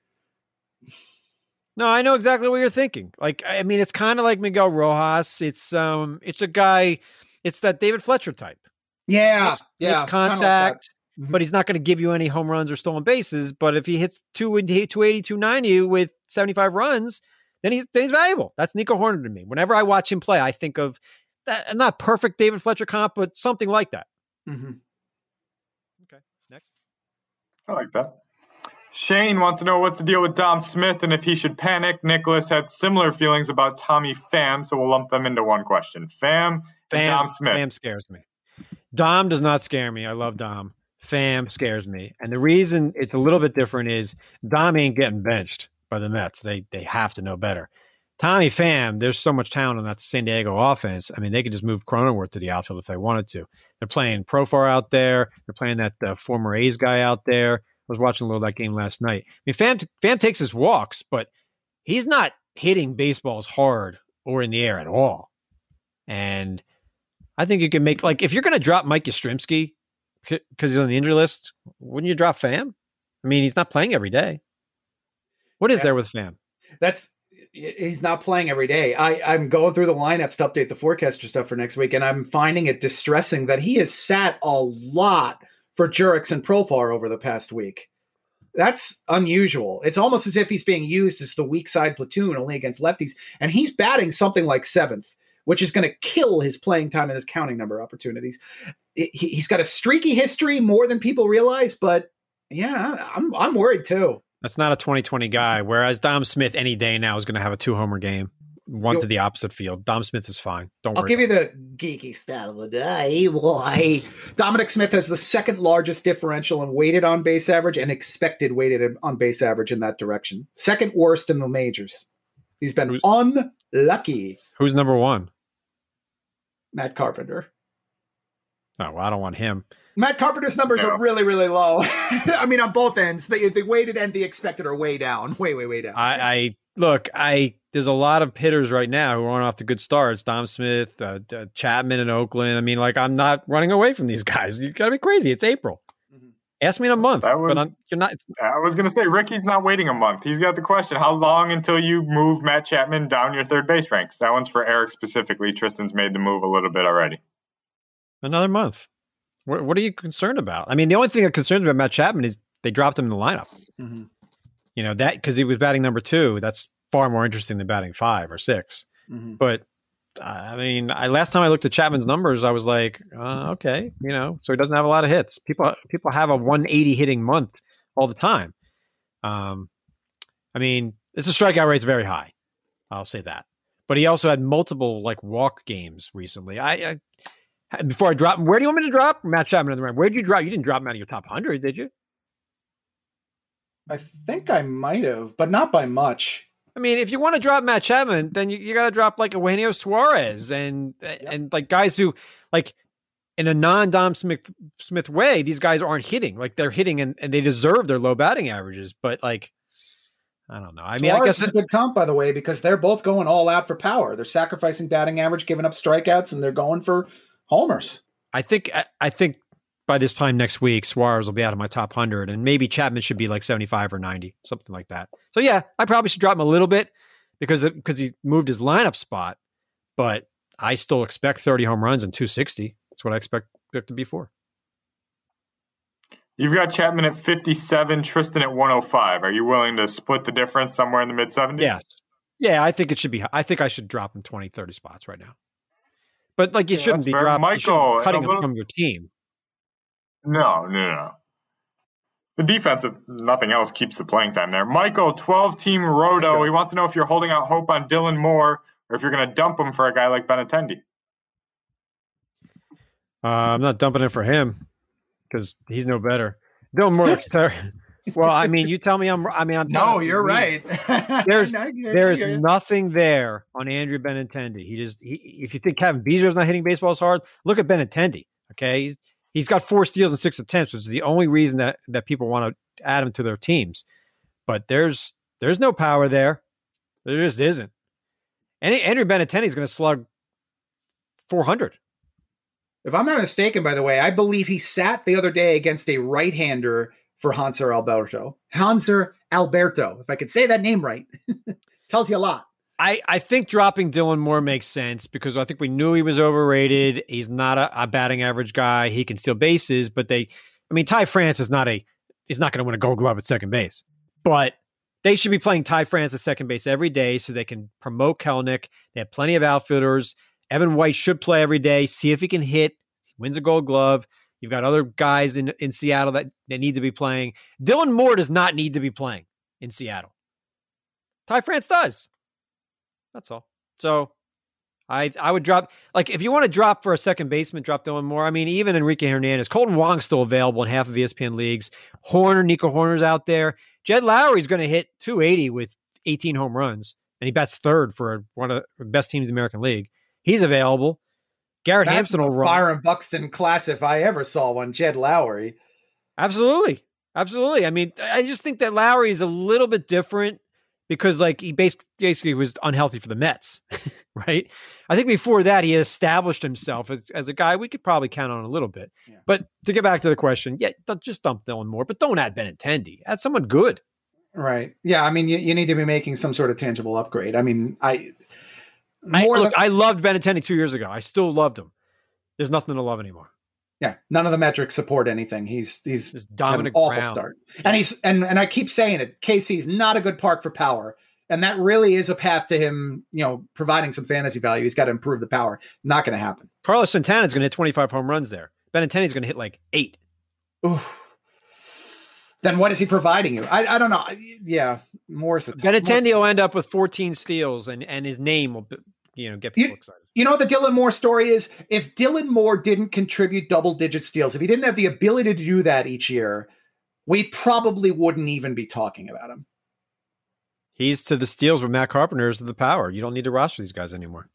No, I know exactly what you're thinking. Like, I mean, it's kind of like Miguel Rojas. It's um, it's a guy. It's that David Fletcher type. yeah, Makes- yeah, makes kinda like that. contact, Mhm. but he's not going to give you any home runs or stolen bases. But if he hits 280, 280 290 with 75 runs, then he's then he's valuable. That's Nico Hoerner to me. Whenever I watch him play, I think of that not perfect David Fletcher comp, but something like that. Mm-hmm. Okay, next. I like that. Shane wants to know what's the deal with Dom Smith and if he should panic. Nicholas had similar feelings about Tommy Pham, so we'll lump them into one question. Pham, Fam, Dom Smith. Pham scares me. Dom does not scare me. I love Dom. Pham scares me. And the reason it's a little bit different is Dom ain't getting benched by the Mets. They they have to know better. Tommy Pham, there's so much talent on that San Diego offense. I mean, they could just move Cronenworth to the outfield if they wanted to. They're playing Profar out there. They're playing that uh, former A's guy out there. I was watching a little of that game last night. I mean, Pham takes his walks, but he's not hitting baseballs hard or in the air at all. And I think you can make like if you're going to drop Mike Yastrzemski because he's on the injury list, wouldn't you drop Pham? I mean, he's not playing every day. What is Yeah. there with Pham? That's he's not playing every day. I I'm going through the lineups to update the forecaster stuff for next week, and I'm finding it distressing that he has sat a lot for Jurickson Profar over the past week. That's unusual. It's almost as if he's being used as the weak side platoon only against lefties, and he's batting something like seventh, which is going to kill his playing time and his counting number opportunities. It- he, he's got a streaky history more than people realize, but yeah, I'm I'm worried too. That's not a 2020 guy. Whereas Dom Smith any day now is going to have a two homer game, one to the opposite field. Dom Smith is fine. Don't worry. I'll give you the geeky stat of the day. (laughs) Why? Dominic Smith has the second largest differential in weighted on base average and expected weighted on base average in that direction. Second worst in the majors. He's been Who's- unlucky, Who's number one? Matt Carpenter. Oh, well, I don't want him. Matt Carpenter's numbers Yeah. are really, really low. (laughs) I mean, on both ends, the, the weighted and the expected are way down, way, way, way down. I, I look. I there's a lot of hitters right now who aren't off to good starts. Dom Smith, uh, uh, Chapman in Oakland. I mean, like I'm not running away from these (laughs) guys. You got to be crazy. It's April. Mhm. Ask me in a month. That but was- you're not. I was going to say, Ricky's not waiting a month. He's got the question how long until you move Matt Chapman down your third base ranks? That one's for Eric specifically. Tristan's made the move a little bit already. another month. What, what are you concerned about? I mean, the only thing that concerns me about Matt Chapman is they dropped him in the lineup. Mhm. You know that because he was batting number two. That's far more interesting than batting five or six. Mhm. But I mean, I last time I looked at Chapman's numbers, I was like, uh, okay, you know, so he doesn't have a lot of hits. People people have a 180 hitting month all the time. Um, I mean, his strikeout rate's very high. I'll say that. But he also had multiple like walk games recently. I, I before I drop him, where do you want me to drop Matt Chapman in the round? Where did you drop? You didn't drop him out of your top 100, did you? I think I might have, but not by much. I mean, if you want to drop Matt Chapman, then you, you got to drop like Eugenio Suarez and and like guys who like in a non Dom Smith Smith way, these guys aren't hitting like they're hitting and, and they deserve their low batting averages. But like, I don't know. I mean, I guess is a good comp, by the way, because they're both going all out for power. They're sacrificing batting average, giving up strikeouts, and they're going for homers. I think I, I think by this time next week, Suarez will be out of my top hundred, and maybe Chapman should be like seventy five or ninety, something like that. So yeah, I probably should drop him a little bit because because he moved his lineup spot, but I still expect thirty home runs and two sixty. That's what I expect it to be for. You've got Chapman at 57, Tristan at 105. Are you willing to split the difference somewhere in the mid 70s? Yes. Yeah, I think it should be. I think I should drop him 20, 30 spots right now. But like, you Yeah, shouldn't be fair. dropping, you shouldn't be Michael, cutting a him from your team. No, no, no. The defense, if nothing else, keeps the playing time there. Michael, 12 team roto. He wants to know if you're holding out hope on Dylan Moore or if you're going to dump him for a guy like Benintendi. Uh, I'm not dumping it for him because he's no better. Dylan Moore looks (laughs) terrible. Well, I mean, you tell me I'm. I mean, I'm. No, you, you're right. (laughs) There's- I hear- There I is hear you. nothing there on Andrew Benintendi. He just. He, if you think Kevin Beezer's not hitting baseballs hard, look at Benintendi. Okay, he's he's got four steals and six attempts, which is the only reason that that people want to add him to their teams. But there's there's no power there. There just isn't. And Andrew Benintendi's going to slug 400. If I'm not mistaken, by the way, I believe he sat the other day against a right-hander for Hanser Alberto. Hanser Alberto, if I could say that name right, (laughs) tells you a lot. I, I think dropping Dylan Moore makes sense because I think we knew he was overrated. He's not a, a batting average guy. He can steal bases, but they, I mean, Ty France is not a, he's not going to win a Gold Glove at second base. But they should be playing Ty France at second base every day so they can promote Kelenic. They have plenty of outfielders. Evan White should play every day. See if he can hit. He wins a Gold Glove. You've got other guys in in Seattle that, that need to be playing. Dylan Moore does not need to be playing in Seattle. Ty France does. That's all. So I I would drop like if you want to drop for a second baseman, drop Dylan Moore. I mean, even Enrique Hernandez, Kolten Wong's still available in half of ESPN leagues. Hoerner, Nico Hoerner's out there. Jed Lowrie's going to hit 280 with 18 home runs, and he bats third for one of the best teams in the American League. He's available. Garrett That's Hampson will run. Byron Buxton class if I ever saw one. Jed Lowrie. Absolutely. Absolutely. I mean, I just think that Lowrie is a little bit different because like he basically, basically was unhealthy for the Mets, (laughs) right? I think before that he established himself as, as a guy we could probably count on a little bit. Yeah. But to get back to the question, yeah, just dump Dylan Moore, but don't add Benintendi. Add someone good. Right. Yeah. I mean, you, you need to be making some sort of tangible upgrade. I mean, I. I, More look, than- I loved Benintendi two years ago. I still loved him. There's nothing to love anymore. yeah. None of the metrics support anything. He's he's Just dominant awful ground. start. And he's and and I keep saying it. KC's not a good park for power, and that really is a path to him. You know, providing some fantasy value. He's got to improve the power. Not going to happen. Carlos Santana is going to hit 25 home runs there. Benintendi's going to hit like eight. Oof. Then what is he providing you? I, I don't know. Yeah, Morris. Benintendi will end up with 14 steals, and and his name will, you know, get people You- excited. You know what the Dylan Moore story is? If Dylan Moore didn't contribute double digit steals, if he didn't have the ability to do that each year, we probably wouldn't even be talking about him. He's to the steals what Matt Carpenter is to the power. You don't need to roster these guys anymore.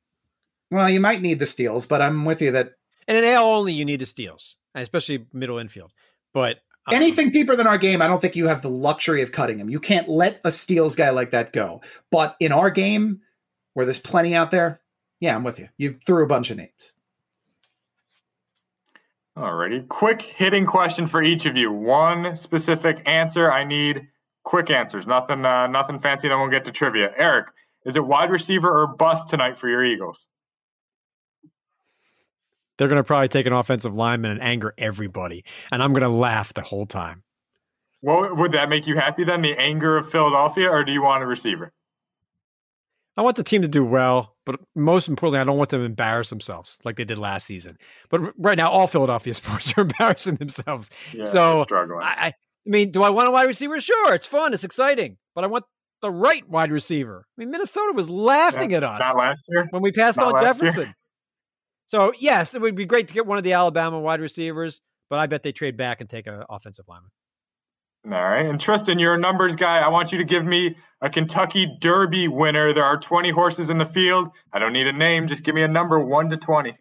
Well, you might need the steals, but I'm with you that And in AL only, you need the steals, especially middle infield. But um, anything deeper than our game, I don't think you have the luxury of cutting him. You can't let a steals guy like that go. But in our game, where there's plenty out there, yeah, I'm with you. You threw a bunch of names. Alrighty. Quick hitting question for each of you. One specific answer. I need quick answers. Nothing uh, nothing fancy, then we'll get to trivia. Eric, is it wide receiver or bust tonight for your Eagles? they're going to probably take an offensive lineman and anger everybody, and I'm going to laugh the whole time. Well, would that make you happy then? The anger of Philadelphia, or do you want a receiver? I want the team to do well, but most importantly, I don't want them to embarrass themselves like they did last season. But right now, all Philadelphia (laughs) sports are embarrassing themselves. Yeah, So. I, I mean, do I want a wide receiver? Sure, it's fun, it's exciting, but I want the right wide receiver. I mean, Minnesota was laughing at us last year. when we passed not on last year. Jefferson. So yes, it would be great to get one of the Alabama wide receivers, but I bet they trade back and take an offensive lineman. All right. And Tristan, you're a numbers guy. I want you to give me a Kentucky Derby winner. There are 20 horses in the field. I don't need a name. Just give me a number 1 to 20.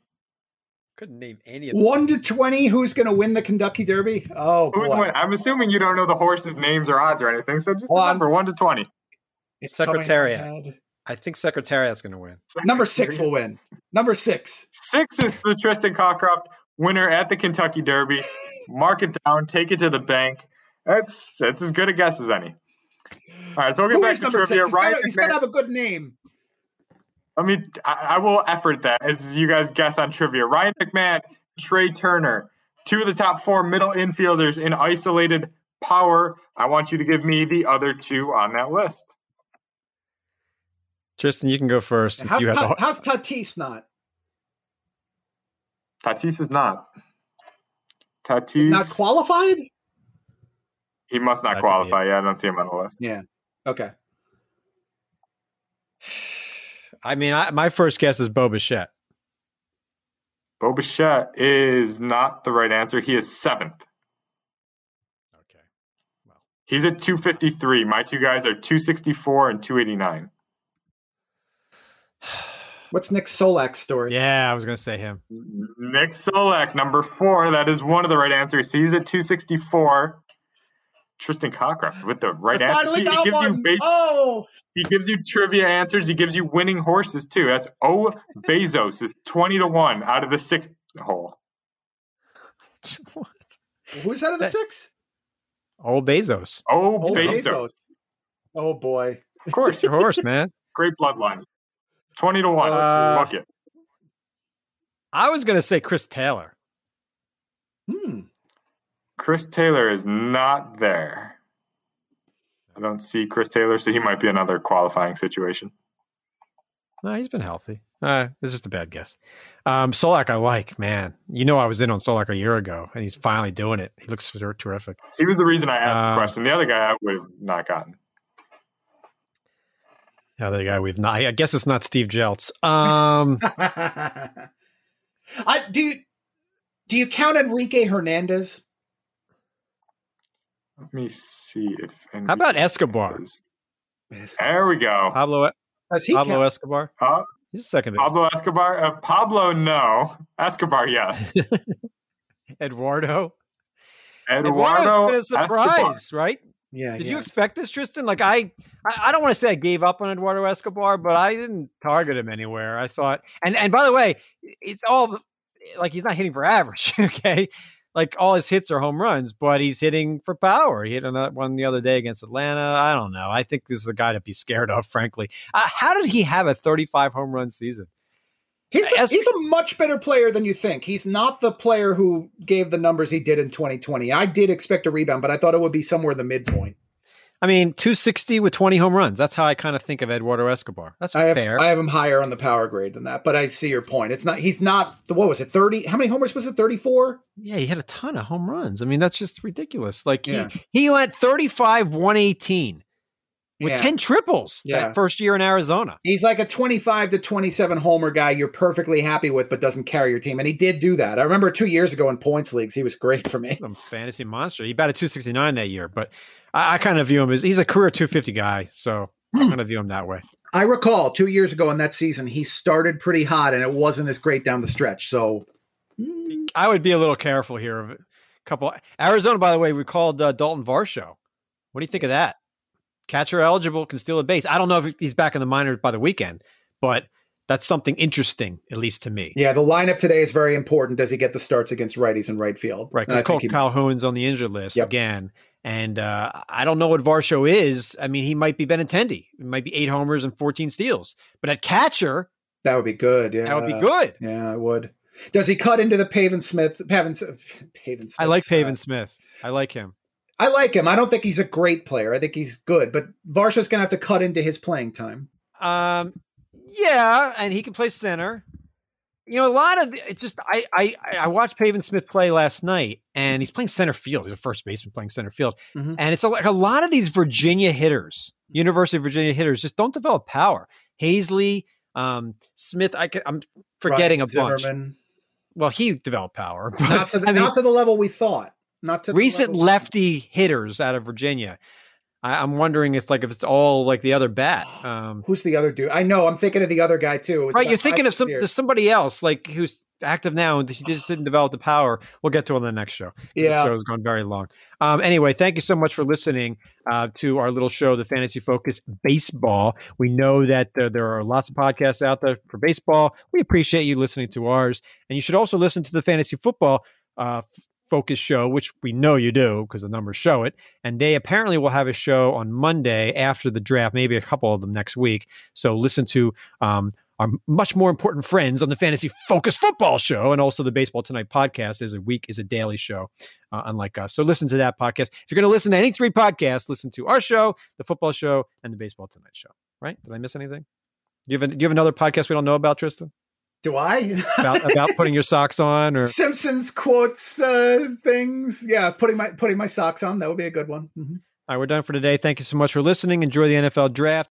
Couldn't name any of them. One to twenty. Who's going to win the Kentucky Derby? Oh, Who's boy. win? I'm assuming you don't know the horses' names or odds or anything. So just Well, a I'm- number 1 to 20. It's Secretariat. I think Secretariat's going to win. Number six will win. Number six. Six is the Tristan Cockcroft winner at the Kentucky Derby. Mark it down, take it to the bank. That's that's as good a guess as any. All right, so we'll get Who back to trivia. six? He's Ryan gotta, he's gotta have a good name. I mean, I, I will effort that as you guys guess on trivia. Ryan McMahon, Trea Turner, two of the top four middle infielders in isolated power. I want you to give me the other two on that list. Tristan, you can go first How's, you have Ta- the, how's Tatis not? Tatis is not. Tatis Not qualified? He must not That qualify. Yeah, I don't see him on the list. Yeah. Okay. I mean, I, my first guess is Bo Bichette. Bo Bichette is not the right answer. He is seventh. Okay. Well, he's at 253. My two guys are 264 and 289. (sighs) What's Nick Solak's story? Yeah, I was going to say him. Nick Solak, number four. That is one of the right answers. He's at 264. Tristan Cockcroft with the right I answer. finally He, he got gives you one. base, Oh, he gives you trivia answers. He gives you winning horses too. That's O Besos is 20 to 1 out of the sixth hole. (laughs) what? who's out of the That- six? Old Besos. O Oh, Besos. Besos. Oh boy. Of course. Your horse, man. (laughs) Great bloodline. 20 to 1. Uh, Look it. I was going to say Chris Taylor. Hmm. Chris Taylor is not there. I don't see Chris Taylor, so he might be another qualifying situation. No, he's been healthy. Uh, it's just a bad guess. Um, Solak, I like, man. You know, I was in on Solak a year ago, and he's finally doing it. He looks terrific. He was the reason I asked Uh, the question. The other guy I would have not gotten. The other guy we've not. I guess it's not Steve Jeltz. Um, (laughs) I do. You, do you count Enrique Hernandez? Let me see if. how about Escobar? There we go. Pablo Does he Pablo count? Escobar. Uh, He's a second base. Pablo Escobar. Uh, Pablo, no. Escobar, yes. (laughs) Eduardo. Eduardo Eduardo's been a Escobar. surprise, right? Yeah. Did you expect this, Tristan? Like I, I, I don't want to say I gave up on Eduardo Escobar, but I didn't target him anywhere. I thought, and and by the way, it's all like he's not hitting for average. (laughs) Okay, like all his hits are home runs, but he's hitting for power. He hit another one the other day against Atlanta. I don't know. I think this is a guy to be scared of, (laughs) frankly. Uh, how did he have a 35 home run season? He's a, Es- he's a much better player than you think. He's not the player who gave the numbers he did in 2020. I did expect a rebound, but I thought it would be somewhere in the midpoint. I mean, 260 with 20 home runs. That's how I kind of think of Eduardo Escobar. That's I have fair. I have him higher on the power grade than that, but I see your point. It's not he's not the what was it 30 how many homers was it 34? Yeah, he had a ton of home runs. I mean, that's just ridiculous. Like Yeah. he he went 35 118 with Yeah. 10 triples Yeah. that first year in Arizona. He's like a 25 to 27 homer guy you're perfectly happy with but doesn't carry your team and he did do that. I remember 2 years ago in points leagues he was great for me. A fantasy monster. He batted 269 that year, but I, I kind of view him as he's a career 250 guy, so I kind of view him that way. I recall 2 years ago in that season he started pretty hot and it wasn't as great down the stretch. So I would be a little careful here. Of a couple Arizona, by the way, we called uh, Dalton Varsho. What do you think of that? Catcher eligible, can steal a base. I don't know if he's back in the minors by the weekend, but that's something interesting, at least to me. yeah, the lineup today is very important. Does he get the starts against righties in right field? Right, because think he- Calhoun's on the injured list Yep. again. And uh, I don't know what Varsho is. I mean, he might be Benintendi. It might be eight homers and 14 steals. But at catcher, that would be good. Yeah. that would be good. Yeah, I would. Does he cut into the Pavin Smith? Pavin, Pavin Smith. I like side? Pavin Smith. I like him. I like him. I don't think he's a great player. I think he's good, but Varsho's going to have to cut into his playing time. Um, yeah, and he can play center. You know, a lot of it just I I I watched Pavin Smith play last night, and he's playing center field. He's a first baseman playing center field, Mhm. and it's a, like a lot of these Virginia hitters, University of Virginia hitters, just don't develop power. Haseley, um, Smith, I can, I'm forgetting Ryan a bunch. Zimmerman. Well, he developed power, but Not to the I mean, not to the level we thought. Not to the recent lefty hitters out of Virginia. I, I'm wondering if like if it's all like the other bat. (gasps) Um, Who's the other dude? I know. I'm thinking of the other guy too. Right, you're thinking of some years. somebody else like who's active now, and he just didn't develop the power. We'll get to on the next show. Yeah, the show's gone very long. Um, anyway, thank you so much for listening uh, to our little show, the Fantasy Focus Baseball. We know that uh, there are lots of podcasts out there for baseball. We appreciate you listening to ours, and you should also listen to the Fantasy Football. Uh, focus show, which we know you do because the numbers show it. And they apparently will have a show on Monday after the draft, maybe a couple of them next week. So listen to um, our much more important friends on the Fantasy Focus Football Show and also the Baseball Tonight podcast is a week is a daily show, uh, unlike us. So listen to that podcast. If you're going to listen to any three podcasts, listen to our show, the Football Show, and the Baseball Tonight Show. Right? Did I miss anything? Do you have, a, do you have another podcast we don't know about, Tristan? Do I? (laughs) about, about putting your socks on or Simpsons quotes uh, things? Yeah, putting my putting my socks on. That would be a good one. Mm-hmm. All right, we're done for today. Thank you so much for listening. Enjoy the NFL draft.